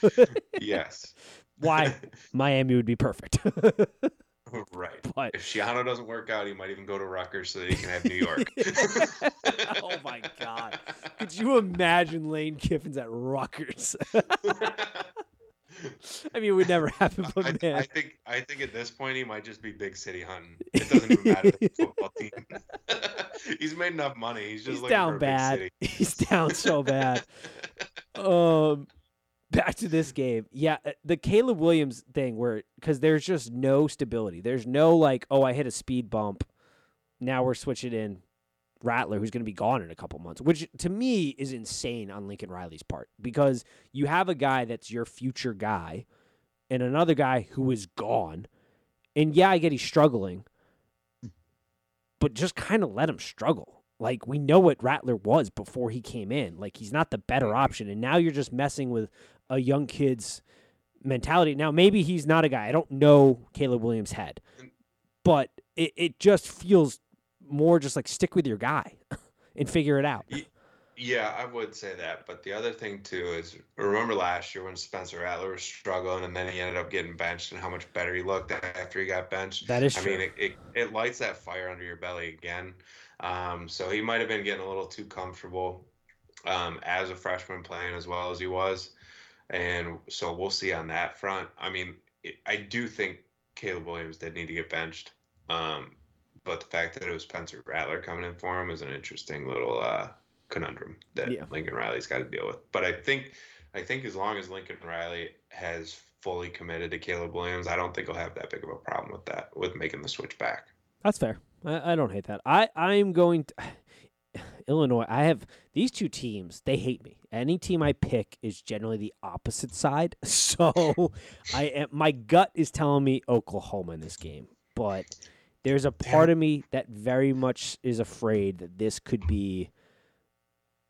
Speaker 2: yes.
Speaker 1: Why *laughs* Miami would be perfect, *laughs*
Speaker 2: right. *laughs*
Speaker 1: but
Speaker 2: If Schiano doesn't work out, he might even go to Rutgers so that he can have New York.
Speaker 1: oh my god, could you imagine Lane Kiffin's at Rutgers? I mean, it would never happen,
Speaker 2: I,
Speaker 1: but man.
Speaker 2: I think I think at this point he might just be big city hunting. It doesn't even matter the football team. He's made enough money. He's just
Speaker 1: He's down bad. He's down so bad. Um, back to this game. Yeah, uh, the Caleb Williams thing, where because there's just no stability. There's no like, oh, I hit a speed bump. Now we're switching in Rattler, who's going to be gone in a couple months, which to me is insane on Lincoln Riley's part because you have a guy that's your future guy, and another guy who is gone. And yeah, I get he's struggling, but just kind of let him struggle. Like we know what Rattler was before he came in. Like he's not the better option, and now you're just messing with a young kid's mentality. Now maybe he's not a guy. I don't know Caleb Williams' head, but it, it just feels more just like stick with your guy *laughs* and figure it out.
Speaker 2: Yeah, I would say that. But the other thing too is remember last year when Spencer Rattler was struggling and then he ended up getting benched and how much better he looked after he got benched.
Speaker 1: That is
Speaker 2: I
Speaker 1: true.
Speaker 2: mean, it, it, it lights that fire under your belly again. Um, so he might have been getting a little too comfortable um, as a freshman playing as well as he was. And so we'll see on that front. I mean, I do think Caleb Williams did need to get benched. Um, but the fact that it was Spencer Rattler coming in for him is an interesting little uh, conundrum that
Speaker 1: Yeah.
Speaker 2: Lincoln Riley's got to deal with. But I think, I think as long as Lincoln Riley has fully committed to Caleb Williams, I don't think he'll have that big of a problem with that, with making the switch back.
Speaker 1: That's fair. I, I don't hate that. I I'm going to Illinois. I have these two teams. They hate me. Any team I pick is generally the opposite side. *laughs* So I am, my gut is telling me Oklahoma in this game, but there's a part of me that very much is afraid that this could be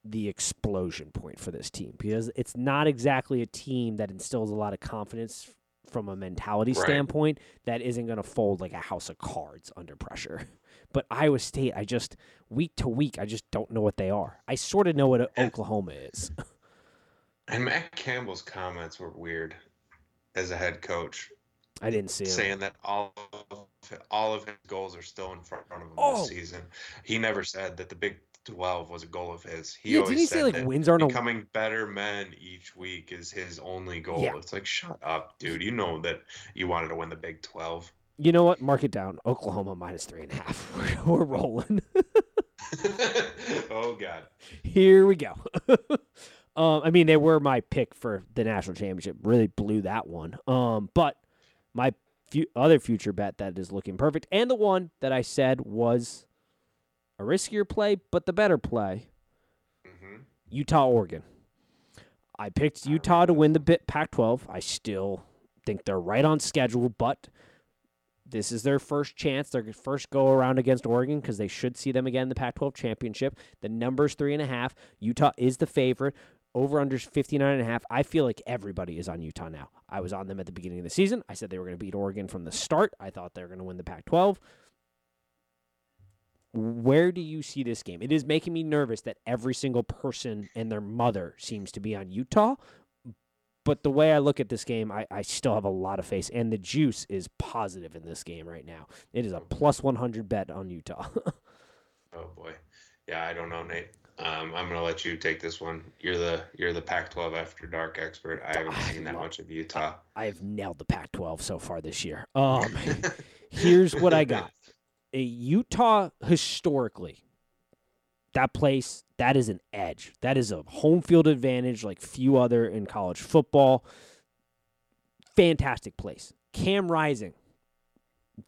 Speaker 1: the explosion point for this team because it's not exactly a team that instills a lot of confidence from a mentality
Speaker 2: Right.
Speaker 1: standpoint that isn't going to fold like a house of cards under pressure. *laughs* But Iowa State, I just week to week, I just don't know what they are. I sort of know what
Speaker 2: And-
Speaker 1: Oklahoma is. *laughs*
Speaker 2: And Matt Campbell's comments were weird as a head coach,
Speaker 1: I didn't see him.
Speaker 2: saying that all of all of his goals are still in front of him
Speaker 1: Oh.
Speaker 2: this season. He never said that the Big Twelve was a goal of his. He
Speaker 1: yeah,
Speaker 2: always
Speaker 1: didn't he
Speaker 2: said
Speaker 1: say like wins aren't a
Speaker 2: becoming better men each week is his only goal.
Speaker 1: Yeah.
Speaker 2: It's like shut up, dude. You know that you wanted to win the Big Twelve.
Speaker 1: You know what? Mark it down. Oklahoma minus three and a half. *laughs* We're, rolling. *laughs*
Speaker 2: oh God.
Speaker 1: Here we go. *laughs* um, I mean, they were my pick for the national championship. Really blew that one. Um, but my fu- other future bet that is looking perfect, and the one that I said was a riskier play, but the better play,
Speaker 2: hmm
Speaker 1: Utah Oregon. I picked Utah to win the Pac-12. I still think they're right on schedule, but this is their first chance, their first go around against Oregon because they should see them again in the Pac-12 championship. The number's three and a half. Utah is the favorite. Over under 59 and a half. I feel like everybody is on Utah now. I was on them at the beginning of the season. I said they were going to beat Oregon from the start. I thought they were going to win the Pac-12. Where do you see this game? It is making me nervous that every single person and their mother seems to be on Utah. But the way I look at this game, I, I still have a lot of faith, and the juice is positive in this game right now. It is a plus 100 bet on Utah. *laughs*
Speaker 2: oh boy, yeah, I don't know, Nate. Um, I'm gonna let you take this one. You're the you're the Pac-12 after dark expert. I haven't seen that much of Utah.
Speaker 1: I have nailed the Pac-12 so far this year. *laughs* Um, here's what I got: Utah historically, that place that is an edge. That is a home field advantage like few other in college football. Fantastic place. Cam Rising.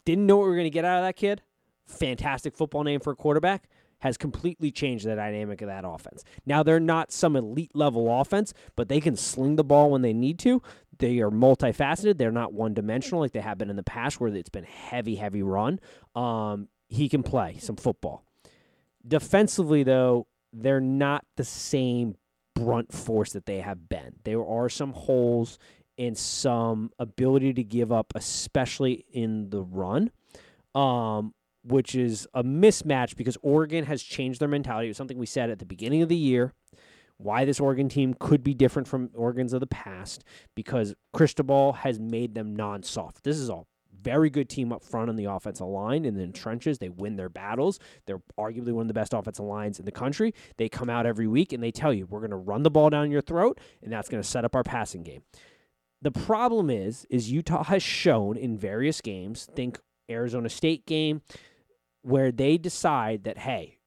Speaker 1: Didn't know what we were gonna get out of that kid. Fantastic football name for a quarterback has completely changed the dynamic of that offense. Now they're not some elite level offense, but they can sling the ball when they need to. They are multifaceted. They're not one dimensional like they have been in the past, where it's been heavy, heavy run. Um, he can play some football. Defensively, though, they're not the same brunt force that they have been. There are some holes and some ability to give up, especially in the run. Um, which is a mismatch because Oregon has changed their mentality. It was something we said at the beginning of the year. Why this Oregon team could be different from Oregons of the past because Cristobal has made them non-soft. This is a very good team up front on the offensive line and in the trenches. They win their battles. They're arguably one of the best offensive lines in the country. They come out every week and they tell you, we're going to run the ball down your throat, and that's going to set up our passing game. The problem is, is Utah has shown in various games, think Arizona State game, where they decide that, hey,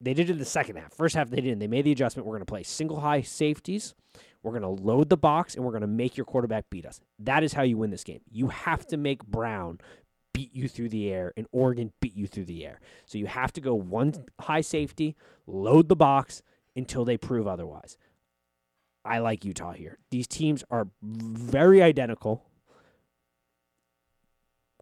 Speaker 1: they did it in the second half. First half, they didn't. They made the adjustment. We're going to play single high safeties. We're going to load the box and we're going to make your quarterback beat us. That is how you win this game. You have to make Brown beat you through the air and Oregon beat you through the air. So you have to go one high safety, load the box until they prove otherwise. I like Utah here. These teams are very identical.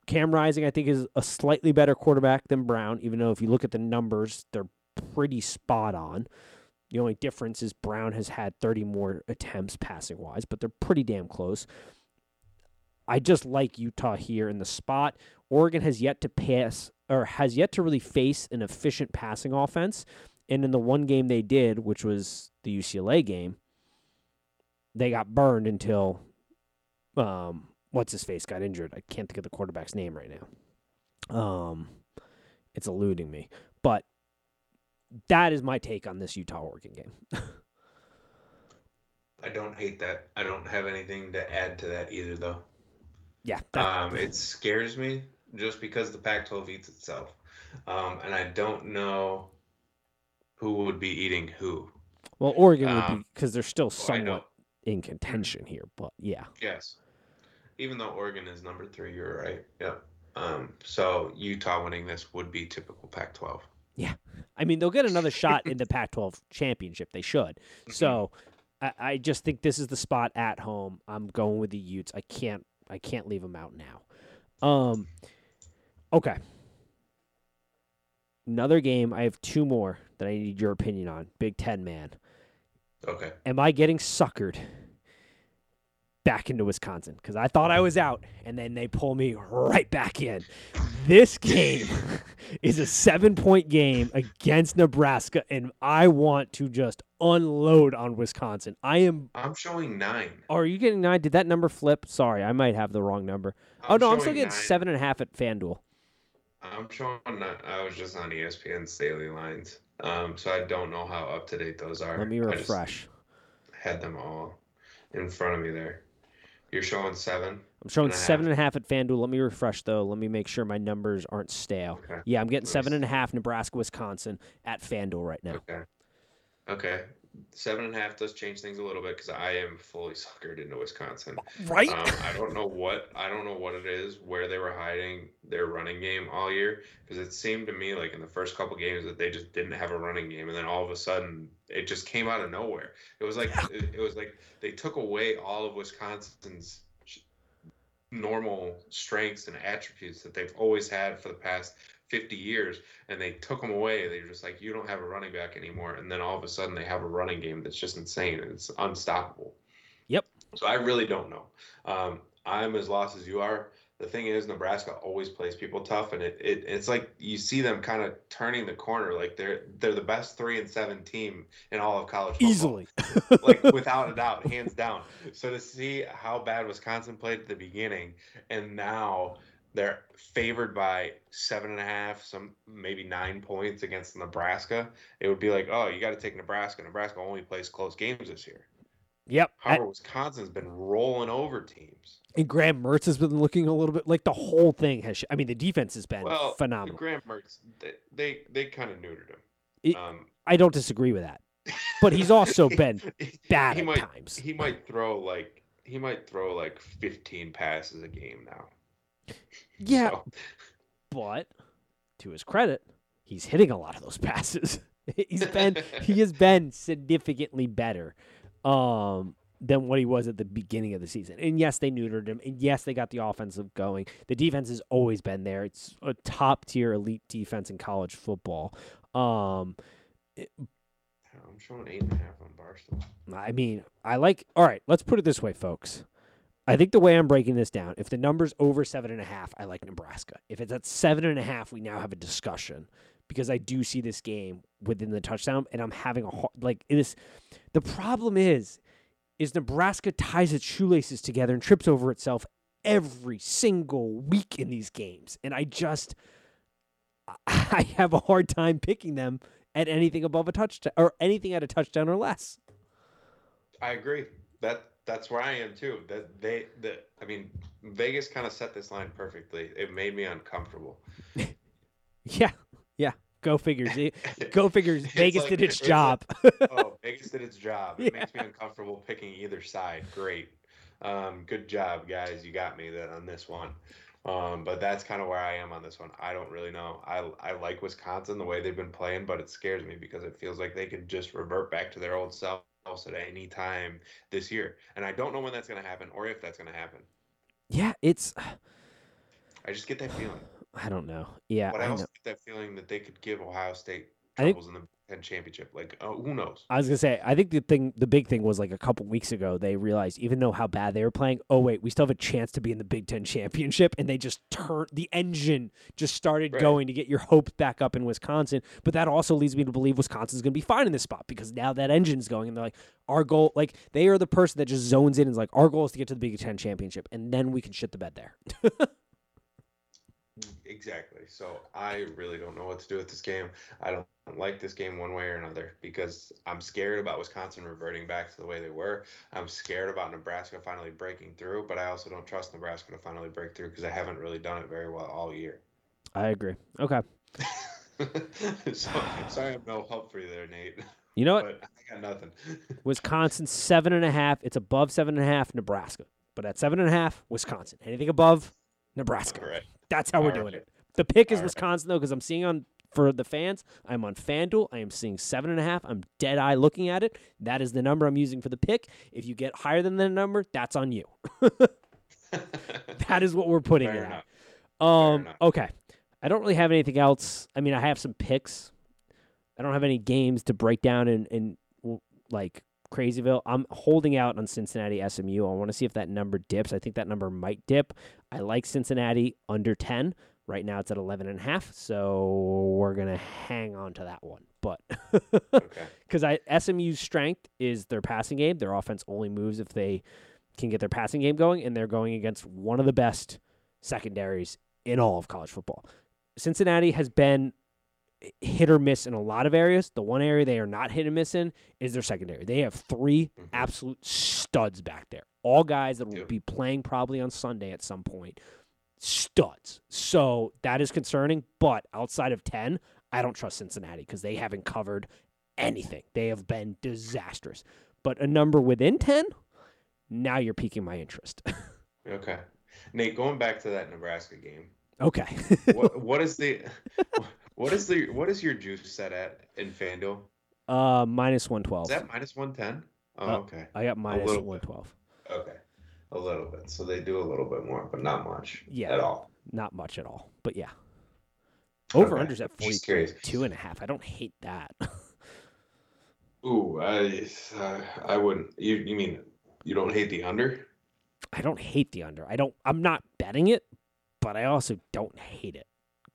Speaker 1: Cam Rising, I think, is a slightly better quarterback than Brown, even though if you look at the numbers, they're pretty spot on. The only difference is Brown has had 30 more attempts passing wise, but they're pretty damn close. I just like Utah here in the spot. Oregon has yet to pass or has yet to really face an efficient passing offense. And in the one game they did, which was the UCLA game, they got burned until um, what's his face got injured. I can't think of the quarterback's name right now. Um, it's eluding me, but that is my take on this Utah Oregon game. *laughs*
Speaker 2: I don't hate that. I don't have anything to add to that either, though.
Speaker 1: Yeah.
Speaker 2: Um, it scares me just because the Pac-12 eats itself, um, and I don't know who would be eating who.
Speaker 1: Well, Oregon would be because um, they're still somewhat in contention here, but yeah.
Speaker 2: Yes even though Oregon is number three, you're right. Yep. Um, so Utah winning this would be typical Pac-12.
Speaker 1: Yeah, I mean they'll get another *laughs* shot in the Pac-12 championship. They should. Mm-hmm. So I, I, just think this is the spot at home. I'm going with the Utes. I can't. I can't leave them out now. Um. Okay. Another game. I have two more that I need your opinion on. Big Ten man.
Speaker 2: Okay.
Speaker 1: Am I getting suckered? Back into Wisconsin because I thought I was out, and then they pull me right back in. This game *laughs* is a seven point game against Nebraska, and I want to just unload on Wisconsin. I am.
Speaker 2: I'm showing nine.
Speaker 1: Oh, are you getting nine? Did that number flip? Sorry, I might have the wrong number. I'm oh no, I'm still getting nine. seven and a half at FanDuel.
Speaker 2: I'm showing. Nine. I was just on ESPN's daily lines, um, so I don't know how up to date those are.
Speaker 1: Let me refresh.
Speaker 2: had them all in front of me there. You're showing seven.
Speaker 1: I'm showing and seven and a half at FanDuel. Let me refresh though. Let me make sure my numbers aren't stale. Okay. Yeah, I'm getting nice. seven and a half Nebraska, Wisconsin at FanDuel right now.
Speaker 2: Okay. Okay. Seven and a half does change things a little bit because I am fully *laughs* suckered into Wisconsin.
Speaker 1: Right.
Speaker 2: Um, I don't know *laughs* what I don't know what it is where they were hiding their running game all year because it seemed to me like in the first couple games that they just didn't have a running game and then all of a sudden it just came out of nowhere. It was like *laughs* it, it was like they took away all of Wisconsin's normal strengths and attributes that they've always had for the past 50 years and they took them away. They're just like, you don't have a running back anymore. And then all of a sudden they have a running game that's just insane and it's unstoppable.
Speaker 1: Yep.
Speaker 2: So I really don't know. Um, I'm as lost as you are. the thing is Nebraska always plays people tough and it, it it's like you see them kind of turning the corner like they're they're the best 3 and 7 team in all of college football.
Speaker 1: Easily. *laughs*
Speaker 2: like *laughs* without a doubt, hands down. So to see how bad Wisconsin played at the beginning and now they're favored by seven and a half, some maybe nine points against Nebraska, it would be like, oh, you got to take Nebraska. Nebraska only plays close games this year.
Speaker 1: Yep.
Speaker 2: However, Wisconsin's been rolling over teams.
Speaker 1: And Graham Mertz has been looking a little bit like the whole thing has. I mean, the defense has been
Speaker 2: well,
Speaker 1: phenomenal.
Speaker 2: Graham Mertz, they they, they kind of neutered him.
Speaker 1: It,
Speaker 2: um,
Speaker 1: I don't disagree with that, but he's also *laughs* been bad
Speaker 2: he
Speaker 1: at
Speaker 2: might,
Speaker 1: times.
Speaker 2: He might throw like he might throw like 15 passes a game now.
Speaker 1: Yeah,
Speaker 2: So,
Speaker 1: but to his credit, he's hitting a lot of those *laughs* passes. he's been he has been significantly better um, than what he was at the beginning of the season. And yes, they neutered him. And yes, they got the offensive going. The defense has always been there. It's a top tier elite defense in college football. Um, it,
Speaker 2: I'm showing eight and a half on Barstool.
Speaker 1: I mean, I like. All right, let's put it this way, folks. I think the way I'm breaking this down, if the number's over seven and a half, I like Nebraska. If it's at seven and a half, we now have a discussion because I do see this game within the touchdown, and I'm having a hard, like this. The problem is, is Nebraska ties its shoelaces together and trips over itself every single week in these games, and I just, *laughs* I have a hard time picking them at anything above a touchdown or anything at a touchdown or less.
Speaker 2: I agree. That that's where I am too. That they that I mean Vegas kind of set this line perfectly. It made me uncomfortable. *laughs*
Speaker 1: Yeah, yeah. Go figures. *laughs* Go figures. Vegas
Speaker 2: like-
Speaker 1: did its
Speaker 2: it's
Speaker 1: job. *laughs*
Speaker 2: oh, Vegas did its job. It
Speaker 1: Yeah.
Speaker 2: makes me uncomfortable picking either side. Great. Um, good job, guys. You got me that on this one. Um, but that's kind of where I am on this one. I don't really know. I I like Wisconsin the way they've been playing, but it scares me because it feels like they could just revert back to their old selves at any time this year. And I don't know when that's going to happen or if that's going to happen.
Speaker 1: yeah, it's.
Speaker 2: I just get that feeling. *sighs*
Speaker 1: I don't know. Yeah,
Speaker 2: But I
Speaker 1: I
Speaker 2: also
Speaker 1: know.
Speaker 2: get that feeling that they could give Ohio State
Speaker 1: I think-
Speaker 2: troubles in the Big Ten championship. Like, oh, who knows?
Speaker 1: I was gonna say. I think the thing, the big thing was like a couple weeks ago. They realized, even though how bad they were playing, oh wait, we still have a chance to be in the Big Ten championship, and they just turned the engine, just started
Speaker 2: Right.
Speaker 1: going to get your hopes back up in Wisconsin. But that also leads me to believe Wisconsin's gonna be fine in this spot because now that engine's going, and they're like, our goal, like they are the person that just zones in and is like, our goal is to get to the Big Ten championship, and then we can shit the bed there. *laughs*
Speaker 2: Exactly. So I really don't know what to do with this game. I don't like this game one way or another because I'm scared about Wisconsin reverting back to the way they were. I'm scared about Nebraska finally breaking through, but I also don't trust Nebraska to finally break through because I haven't really done it very well all year.
Speaker 1: I agree. Okay, *laughs*
Speaker 2: so sorry I have no help for you there, Nate.
Speaker 1: you know what?
Speaker 2: But I got nothing. *laughs*
Speaker 1: Wisconsin seven and a half. It's above seven and a half. Nebraska, but at seven and a half, Wisconsin. Anything above, Nebraska.
Speaker 2: All right.
Speaker 1: That's how we're doing it. The pick is. Wisconsin though, because I'm seeing on for the fans. I'm on FanDuel. I am seeing seven and a half. I'm dead eye looking at it. That is the number I'm using for the pick. If you get higher than that number, that's on you. *laughs* *laughs* That is what we're putting
Speaker 2: Fair
Speaker 1: it
Speaker 2: enough.
Speaker 1: at. Um. Okay. I don't really have anything else. I mean, I have some picks. I don't have any games to break down in in like Crazyville. I'm holding out on Cincinnati SMU. I want to see if that number dips. I think that number might dip. I like Cincinnati under 10. Right now it's at 11 and a half, so we're going to hang on to that one. But
Speaker 2: Okay. *laughs*
Speaker 1: cuz I SMU's strength is their passing game. Their offense only moves if they can get their passing game going and they're going against one of the best secondaries in all of college football. Cincinnati has been hit or miss in a lot of areas. The one area they are not hit and miss in is their secondary. They have 3
Speaker 2: Mhm.
Speaker 1: absolute studs back there. All guys that will be playing probably on Sunday at some point. Studs. So that is concerning, but outside of 10, I don't trust Cincinnati because they haven't covered anything. They have been disastrous. But a number within 10, now you're piquing my interest. *laughs*
Speaker 2: Okay. Nate, going back to that Nebraska game,
Speaker 1: okay.
Speaker 2: what what is the *laughs* what is the what is your juice set at in FanDuel?
Speaker 1: uh minus
Speaker 2: Is that minus one ten? Oh,
Speaker 1: Uh,
Speaker 2: okay.
Speaker 1: I got minus
Speaker 2: bit.
Speaker 1: 112.
Speaker 2: Okay. A little bit. So they do a little bit more, but not much.
Speaker 1: Yeah.
Speaker 2: At all.
Speaker 1: Not much at all. But yeah. Over
Speaker 2: Okay.
Speaker 1: unders at
Speaker 2: curious.
Speaker 1: 42 and a half. I don't hate that. *laughs*
Speaker 2: Ooh, I uh, I wouldn't. You you mean you don't hate the under?
Speaker 1: I don't hate the under. I don't I'm not betting it, but I also don't hate it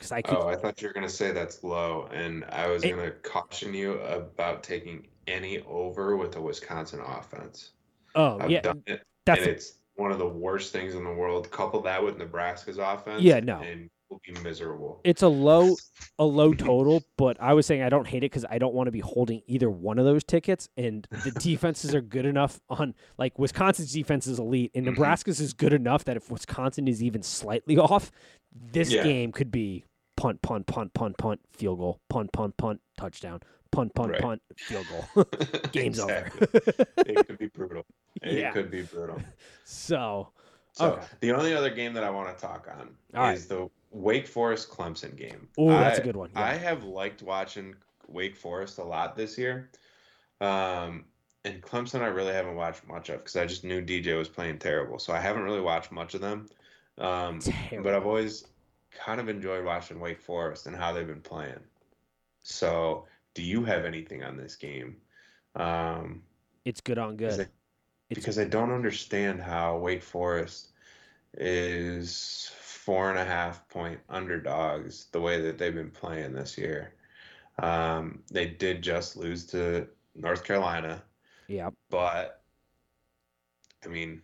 Speaker 1: because I could.
Speaker 2: Oh, I thought you were gonna say that's low, and I was
Speaker 1: It-
Speaker 2: gonna caution you about taking any over with the Wisconsin offense.
Speaker 1: oh
Speaker 2: I've
Speaker 1: yeah,
Speaker 2: done it,
Speaker 1: that's
Speaker 2: and it's one of the worst things in the world. Couple that with Nebraska's offense,
Speaker 1: Yeah, no.
Speaker 2: and we'll be miserable.
Speaker 1: it's a low *laughs* a low total, but I was saying I don't hate it because I don't want to be holding either one of those tickets. And the *laughs* defenses are good enough on like Wisconsin's defense is elite, and
Speaker 2: Mhm.
Speaker 1: Nebraska's is good enough that if Wisconsin is even slightly *laughs* off, this
Speaker 2: Yeah.
Speaker 1: game could be punt, punt, punt, punt, punt, field goal, punt, punt, punt, touchdown, punt, punt,
Speaker 2: Right.
Speaker 1: punt, field goal. *laughs* Game's over.
Speaker 2: it could be brutal. It
Speaker 1: Yeah.
Speaker 2: could be brutal.
Speaker 1: so
Speaker 2: So
Speaker 1: Okay.
Speaker 2: the only other game that I want to talk on
Speaker 1: All right.
Speaker 2: is the Wake Forest Clemson game.
Speaker 1: oh, that's a good one.
Speaker 2: I have liked watching Wake Forest a lot this year. Um, and Clemson, I really haven't watched much of because I just knew DJ was playing terrible. So I haven't really watched much of them. Um, but I've always kind of enjoyed watching Wake Forest and how they've been playing. So, do you have anything on this game? Um,
Speaker 1: It's good on good.
Speaker 2: I- because I don't understand how Wake Forest is four and a half point underdogs the way that they've been playing this year. Um, they did just lose to North Carolina,
Speaker 1: yeah.
Speaker 2: but I mean,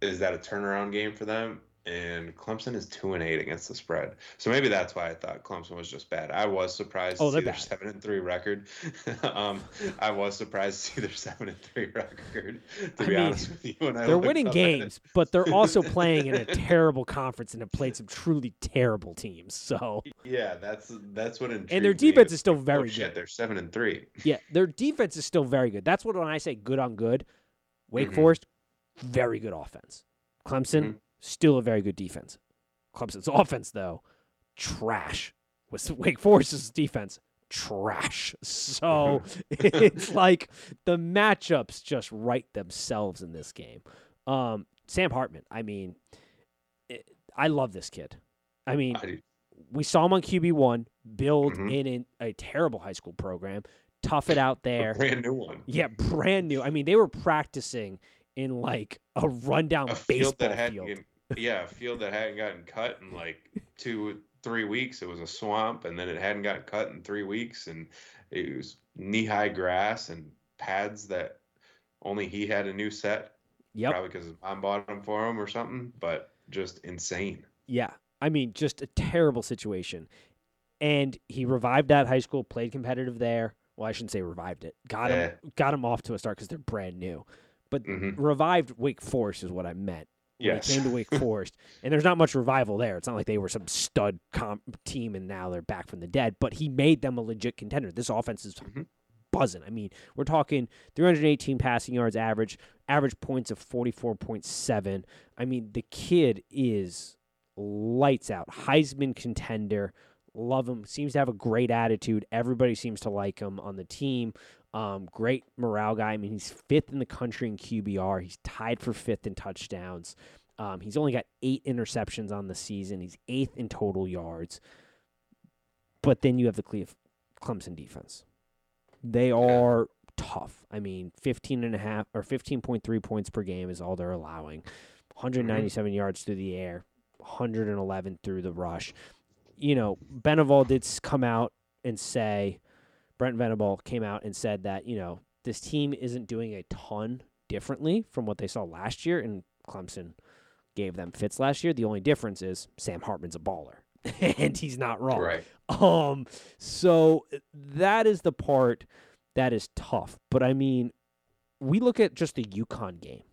Speaker 2: is that a turnaround game for them? And Clemson is two and eight against the spread, so maybe that's why I thought Clemson was just bad. I was surprised
Speaker 1: Oh,
Speaker 2: to
Speaker 1: they're
Speaker 2: see their
Speaker 1: bad.
Speaker 2: seven and three record. *laughs* um, I was surprised to see their seven and three record. To
Speaker 1: I
Speaker 2: be
Speaker 1: mean,
Speaker 2: honest with you,
Speaker 1: They're winning
Speaker 2: up at it.
Speaker 1: games, but they're also *laughs* playing in a terrible conference and have played some truly terrible teams. So,
Speaker 2: Yeah, that's that's what
Speaker 1: and their defense is still
Speaker 2: oh,
Speaker 1: very
Speaker 2: shit,
Speaker 1: good.
Speaker 2: They're seven and three.
Speaker 1: Yeah, their defense is still very good. That's what when I say good on good. Wake
Speaker 2: Mhm.
Speaker 1: Forest, very good offense. Clemson,
Speaker 2: Mhm.
Speaker 1: Still a very good defense. Clemson's *laughs* offense, though, trash. With Wake Forest's defense, trash. So *laughs* it's like the matchups just write themselves in this game. Um, Sam Hartman, I mean, it, I love this kid. I mean,
Speaker 2: I
Speaker 1: we saw him on QB one build
Speaker 2: Mhm.
Speaker 1: in, in a terrible high school program, tough it out
Speaker 2: a
Speaker 1: there.
Speaker 2: brand new one.
Speaker 1: Yeah, brand new. I mean, they were practicing in like a rundown
Speaker 2: A field
Speaker 1: baseball
Speaker 2: that
Speaker 1: field.
Speaker 2: gotten- yeah, a field that hadn't gotten cut in like two three weeks. It was a swamp, and then it hadn't gotten cut in three weeks, and it was knee high grass and pads that only he had a new set.
Speaker 1: Yep.
Speaker 2: Probably because his mom bought them for him or something. But just insane.
Speaker 1: Yeah. I mean, just a terrible situation. And he revived that high school, played competitive there. Well, I shouldn't say revived it. Got him eh. got him off to a start because they're brand new. But
Speaker 2: hmm
Speaker 1: revived Wake Forest is what I meant. when
Speaker 2: Yes.
Speaker 1: Came to Wake *laughs* Forest, and there's not much revival there. It's not like they were some stud comp team and now they're back from the dead. But he made them a legit contender. This offense is
Speaker 2: Mhm.
Speaker 1: buzzing. I mean, we're talking 318 passing yards average, average points of 44.7. I mean, the kid is lights out. Heisman contender. Love him. Seems to have a great attitude. Everybody seems to like him on the team. Um, great morale guy. I mean, he's fifth in the country in QBR. He's tied for fifth in touchdowns. Um, he's only got eight interceptions on the season. He's eighth in total yards. But then you have the Clemson defense. They are tough. I mean, 15 and a half or 15.3 points per game is all they're allowing. 197 yards through the air, 111 through the rush. You know, Beneval did come out and say, Brent Venable came out and said that, you know, this team isn't doing a ton differently from what they saw last year, and Clemson gave them fits last year. The only difference is Sam Hartman's a baller, *laughs* and he's not wrong.
Speaker 2: Right.
Speaker 1: Um, so that is the part that is tough. But I mean, we look at just the UConn game.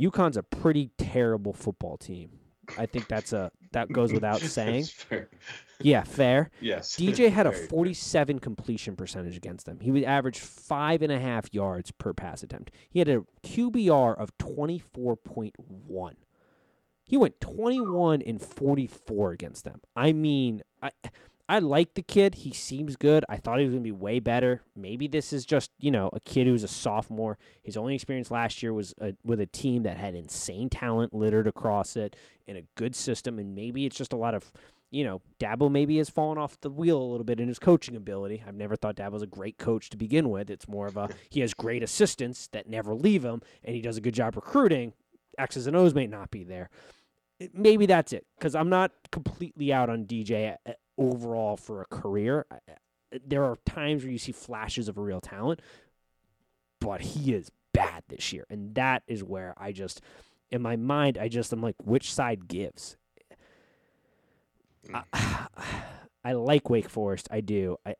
Speaker 1: UConn's a pretty terrible football team. I think that's a that goes without *laughs* saying.
Speaker 2: Fair.
Speaker 1: Yeah, fair. *laughs*
Speaker 2: Yes.
Speaker 1: DJ had a
Speaker 2: Very fair.
Speaker 1: 47 completion percentage against them. He would average five and a half yards per pass attempt. He had a QBR of 24.1. He went 21 and 44 against them. I mean, I I like the kid. He seems good. I thought he was going to be way better. Maybe this is just, you know, a kid who's a sophomore. His only experience last year was a, with a team that had insane talent littered across it in a good system. And maybe it's just a lot of you know, Dabo maybe has fallen off the wheel a little bit in his coaching ability. I've never thought Dabo's a great coach to begin with. It's more of a *laughs* he has great assistants that never leave him, and he does a good job recruiting. X's and O's may not be there. maybe that's it because I'm not completely out on DJ overall for a career. There are times where you see flashes of a real talent, but he is bad this year, and that is where I just, in my mind, I just I'm like, which side gives? I, *sighs* I like Wake Forest. I do. I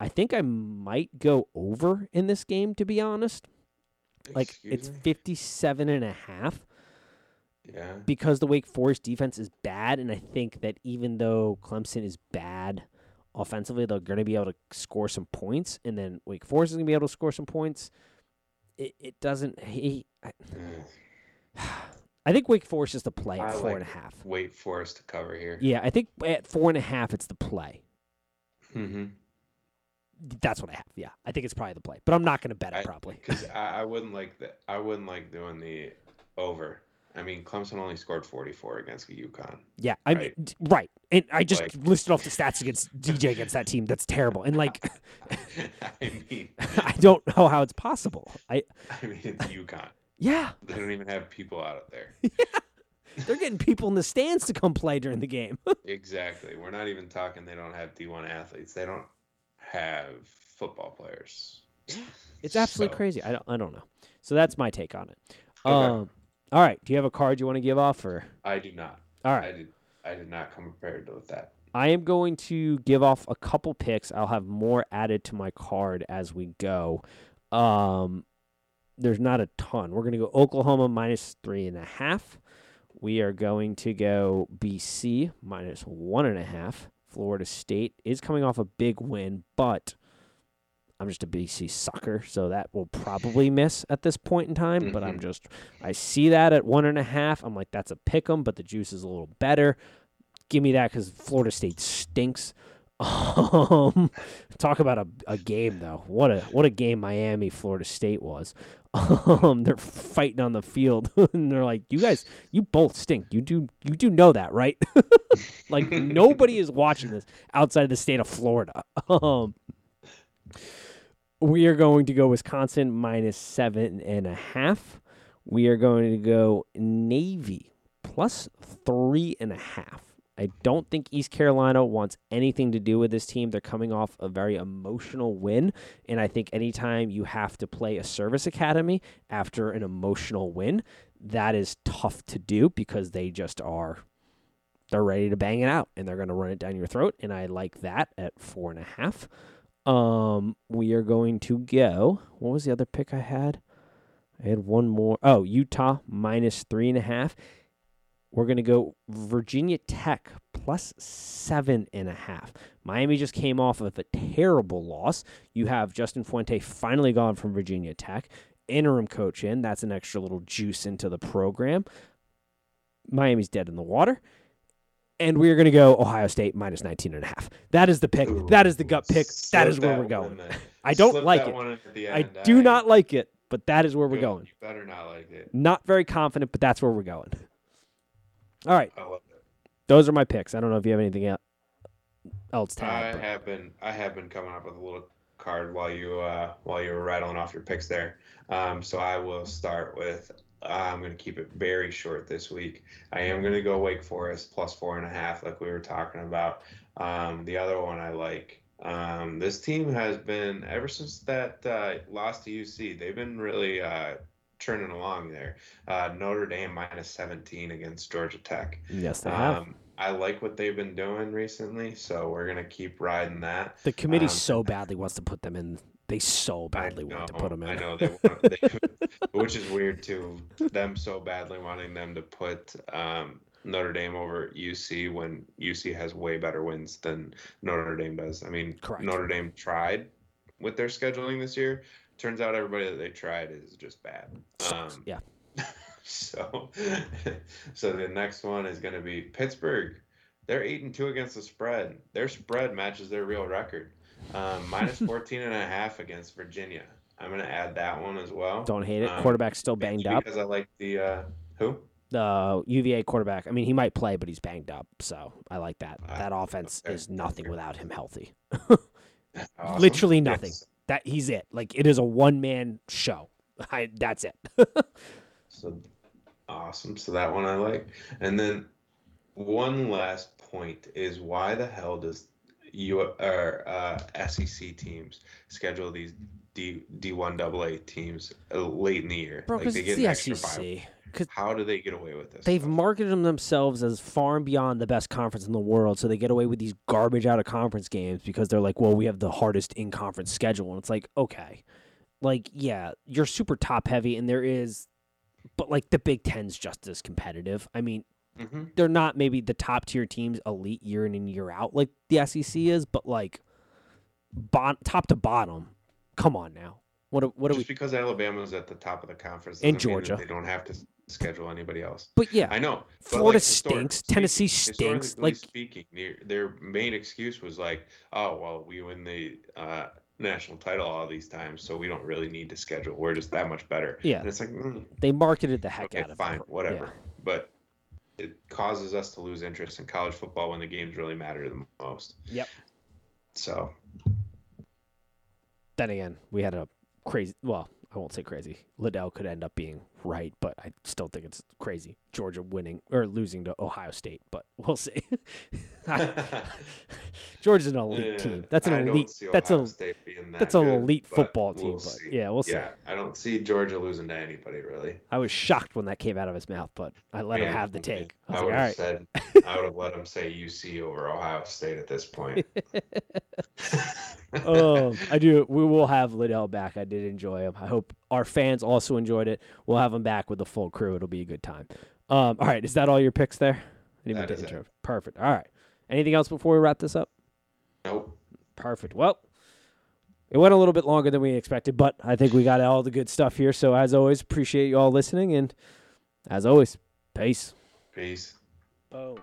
Speaker 1: I think I might go over in this game to be honest. Like
Speaker 2: Excuse
Speaker 1: it's
Speaker 2: me?
Speaker 1: 57 and a half
Speaker 2: yeah.
Speaker 1: because the Wake Forest defense is bad, and I think that even though Clemson is bad offensively, they're going to be able to score some points, and then Wake Forest is going to be able to score some points. It it doesn't. He, I,
Speaker 2: Mm. *sighs*
Speaker 1: I think Wake Forest is the play
Speaker 2: I
Speaker 1: four
Speaker 2: like
Speaker 1: and a half.
Speaker 2: Wake Forest to cover here.
Speaker 1: Yeah, I think at four and a half, it's the play.
Speaker 2: Mm-hmm.
Speaker 1: That's what I have. Yeah, I think it's probably the play, but I'm not going to bet it
Speaker 2: I-
Speaker 1: probably. *laughs*
Speaker 2: Because *laughs* I, I wouldn't like that. I wouldn't like doing the over. I mean, Clemson only scored 44 against UConn.
Speaker 1: Yeah, I mean,
Speaker 2: Right.
Speaker 1: right. And I just
Speaker 2: Like-
Speaker 1: listed off the stats against *laughs* DJ against that team. That's terrible. And like, *laughs*
Speaker 2: I mean, *laughs*
Speaker 1: I don't know how it's possible. I
Speaker 2: I mean, it's UConn.
Speaker 1: yeah,
Speaker 2: They don't even have people out of there. Yeah.
Speaker 1: they're getting people in the stands to come play during the game.
Speaker 2: exactly. We're not even talking. They don't have D1 athletes. They don't have football players.
Speaker 1: It's absolutely
Speaker 2: So,
Speaker 1: crazy. I don't, I don't know. So that's my take on it.
Speaker 2: Okay.
Speaker 1: Um, all right. Do you have a card you want to give off, or
Speaker 2: I do not.
Speaker 1: All right.
Speaker 2: I did. I did not come prepared with that.
Speaker 1: I am going to give off a couple picks. I'll have more added to my card as we go. Um, there's not a ton. We're going to go Oklahoma minus three and a half. We are going to go BC minus one and a half. Florida State is coming off a big win, but I'm just a BC sucker, so that will probably miss at this point in time. But I'm just, I see that at one and a half. I'm like, that's a pick 'em, but the juice is a little better. Give me that because Florida State stinks. *laughs* Um, talk about a, a game though. What a what a game Miami Florida State was. *laughs* Um, they're fighting on the field, *laughs* and they're like, "You guys, you both stink. You do you do know that, right?" like nobody is watching this outside of the state of Florida. Um, we are going to go Wisconsin minus seven and a half. We are going to go Navy plus three and a half. I don't think East Carolina wants anything to do with this team. They're coming off a very emotional win. And I think anytime you have to play a service academy after an emotional win, that is tough to do because they just are they're ready to bang it out and they're gonna run it down your throat. And I like that at four and a half. Um, we are going to go. What was the other pick I had? I had one more. Oh, Utah minus three and a half. We're going to go Virginia Tech plus seven and a half. Miami just came off of a terrible loss. You have Justin Fuente finally gone from Virginia Tech, interim coach in. That's an extra little juice into the program. Miami's dead in the water. And we're going to go Ohio State minus 19 and a half. That is the pick. That is the gut pick. That is where we're going. *laughs* I don't like
Speaker 2: that
Speaker 1: it.
Speaker 2: one in at the
Speaker 1: I do not like it, but that is where we're going.
Speaker 2: You better not like it.
Speaker 1: Not very confident, but that's where we're going. *laughs* All right.
Speaker 2: I love it.
Speaker 1: Those are my picks. I don't know if you have anything else to
Speaker 2: I
Speaker 1: add. but-
Speaker 2: have been I have been coming up with a little card while you uh, while you were rattling off your picks there. Um, so I will start with I'm going to keep it very short this week. I am going to go Wake Forest plus four and a half, like we were talking about. Um, the other one I like. Um, this team has been ever since that uh, loss to UC. They've been really uh, churning along there. Uh, Notre Dame minus 17 against Georgia Tech.
Speaker 1: yes, they have.
Speaker 2: Um, I like what they've been doing recently, so we're gonna keep riding that.
Speaker 1: the committee
Speaker 2: um,
Speaker 1: so badly wants to put them in. They so badly want to put them in.
Speaker 2: I know they, want, *laughs* they which is weird too. Them so badly wanting them to put um, Notre Dame over UC when UC has way better wins than Notre Dame does. I mean,
Speaker 1: Correct.
Speaker 2: Notre Dame tried with their scheduling this year. Turns out everybody that they tried is just bad. Um,
Speaker 1: yeah. *laughs*
Speaker 2: So, *laughs* so the next one is going to be Pittsburgh. They're eight and two against the spread. Their spread matches their real record. Um, minus 14 and a half against Virginia. I'm going to add that one as well.
Speaker 1: Don't hate it.
Speaker 2: Um,
Speaker 1: Quarterback's still banged up.
Speaker 2: because I like the uh, who?
Speaker 1: The UVA quarterback. I mean, he might play, but he's banged up. So I like that.
Speaker 2: Ah,
Speaker 1: That offense
Speaker 2: okay,
Speaker 1: is nothing without him healthy. *laughs*
Speaker 2: Awesome.
Speaker 1: Literally nothing.
Speaker 2: Yes.
Speaker 1: That he's it. Like it is a one man show. *laughs* I, that's it. *laughs*
Speaker 2: So, Awesome. So that one I like. And then one last point is why the hell does you or uh, SEC teams schedule these D D1 AA teams uh, late in the year?
Speaker 1: Bro,
Speaker 2: Like,
Speaker 1: because
Speaker 2: they get
Speaker 1: the SEC.
Speaker 2: How do they get away with this?
Speaker 1: they've
Speaker 2: stuff?
Speaker 1: marketed them themselves as far and beyond the best conference in the world, so they get away with these garbage out of conference games because they're like, well, we have the hardest in conference schedule, and it's like, okay, like yeah, you're super top heavy, and there is, but like the Big Ten's just as competitive. I mean,
Speaker 2: Mhm.
Speaker 1: they're not maybe the top tier teams elite year in and year out like the SEC is, but like, bot- top to bottom, come on now. What are, what are
Speaker 2: Just
Speaker 1: we?
Speaker 2: because Alabama's at the top of the conference
Speaker 1: And
Speaker 2: doesn't mean that
Speaker 1: Georgia.
Speaker 2: they don't have to schedule anybody else.
Speaker 1: But yeah,
Speaker 2: I know.
Speaker 1: Florida
Speaker 2: like,
Speaker 1: stinks.
Speaker 2: speaking-
Speaker 1: Tennessee stinks. Like
Speaker 2: speaking, their, their main excuse was like, "Oh, well, we win the uh, national title all these times, so we don't really need to schedule. We're just that much better."
Speaker 1: Yeah.
Speaker 2: and it's like, mm,
Speaker 1: they marketed the heck
Speaker 2: okay,
Speaker 1: out of
Speaker 2: fine,
Speaker 1: it.
Speaker 2: Fine, whatever.
Speaker 1: Yeah.
Speaker 2: But it causes us to lose interest in college football when the games really matter the most.
Speaker 1: Yep.
Speaker 2: So
Speaker 1: Then again, we had a crazy. Well, I won't say crazy. Liddell could end up being right, but I still think it's crazy. Georgia winning or losing to Ohio State, but *laughs* we'll see. *laughs* Georgia's an elite
Speaker 2: Yeah,
Speaker 1: team. That's an
Speaker 2: I
Speaker 1: elite. That's a
Speaker 2: State being that
Speaker 1: that's an
Speaker 2: good,
Speaker 1: elite
Speaker 2: but
Speaker 1: football
Speaker 2: we'll
Speaker 1: team. But yeah, we'll see.
Speaker 2: Yeah, I don't see Georgia losing to anybody really.
Speaker 1: I was shocked when that came out of his mouth, but I let him have the take. I
Speaker 2: I
Speaker 1: like,
Speaker 2: would have
Speaker 1: right.
Speaker 2: said *laughs* I would have let him say UC over Ohio State at this point.
Speaker 1: oh, I do. We will have Liddell back. I did enjoy him. I hope our fans also enjoyed it. We'll have him back with the full crew. It'll be a good time. Um, all right, is that all your picks there? I didn't even
Speaker 2: That
Speaker 1: get
Speaker 2: is it.
Speaker 1: Perfect. All right. Anything else before we wrap this up?
Speaker 2: nope.
Speaker 1: Perfect. Well, it went a little bit longer than we expected, but I think we got all the good stuff here. So as always, appreciate you all listening, and as always, peace.
Speaker 2: Peace.
Speaker 1: Boom.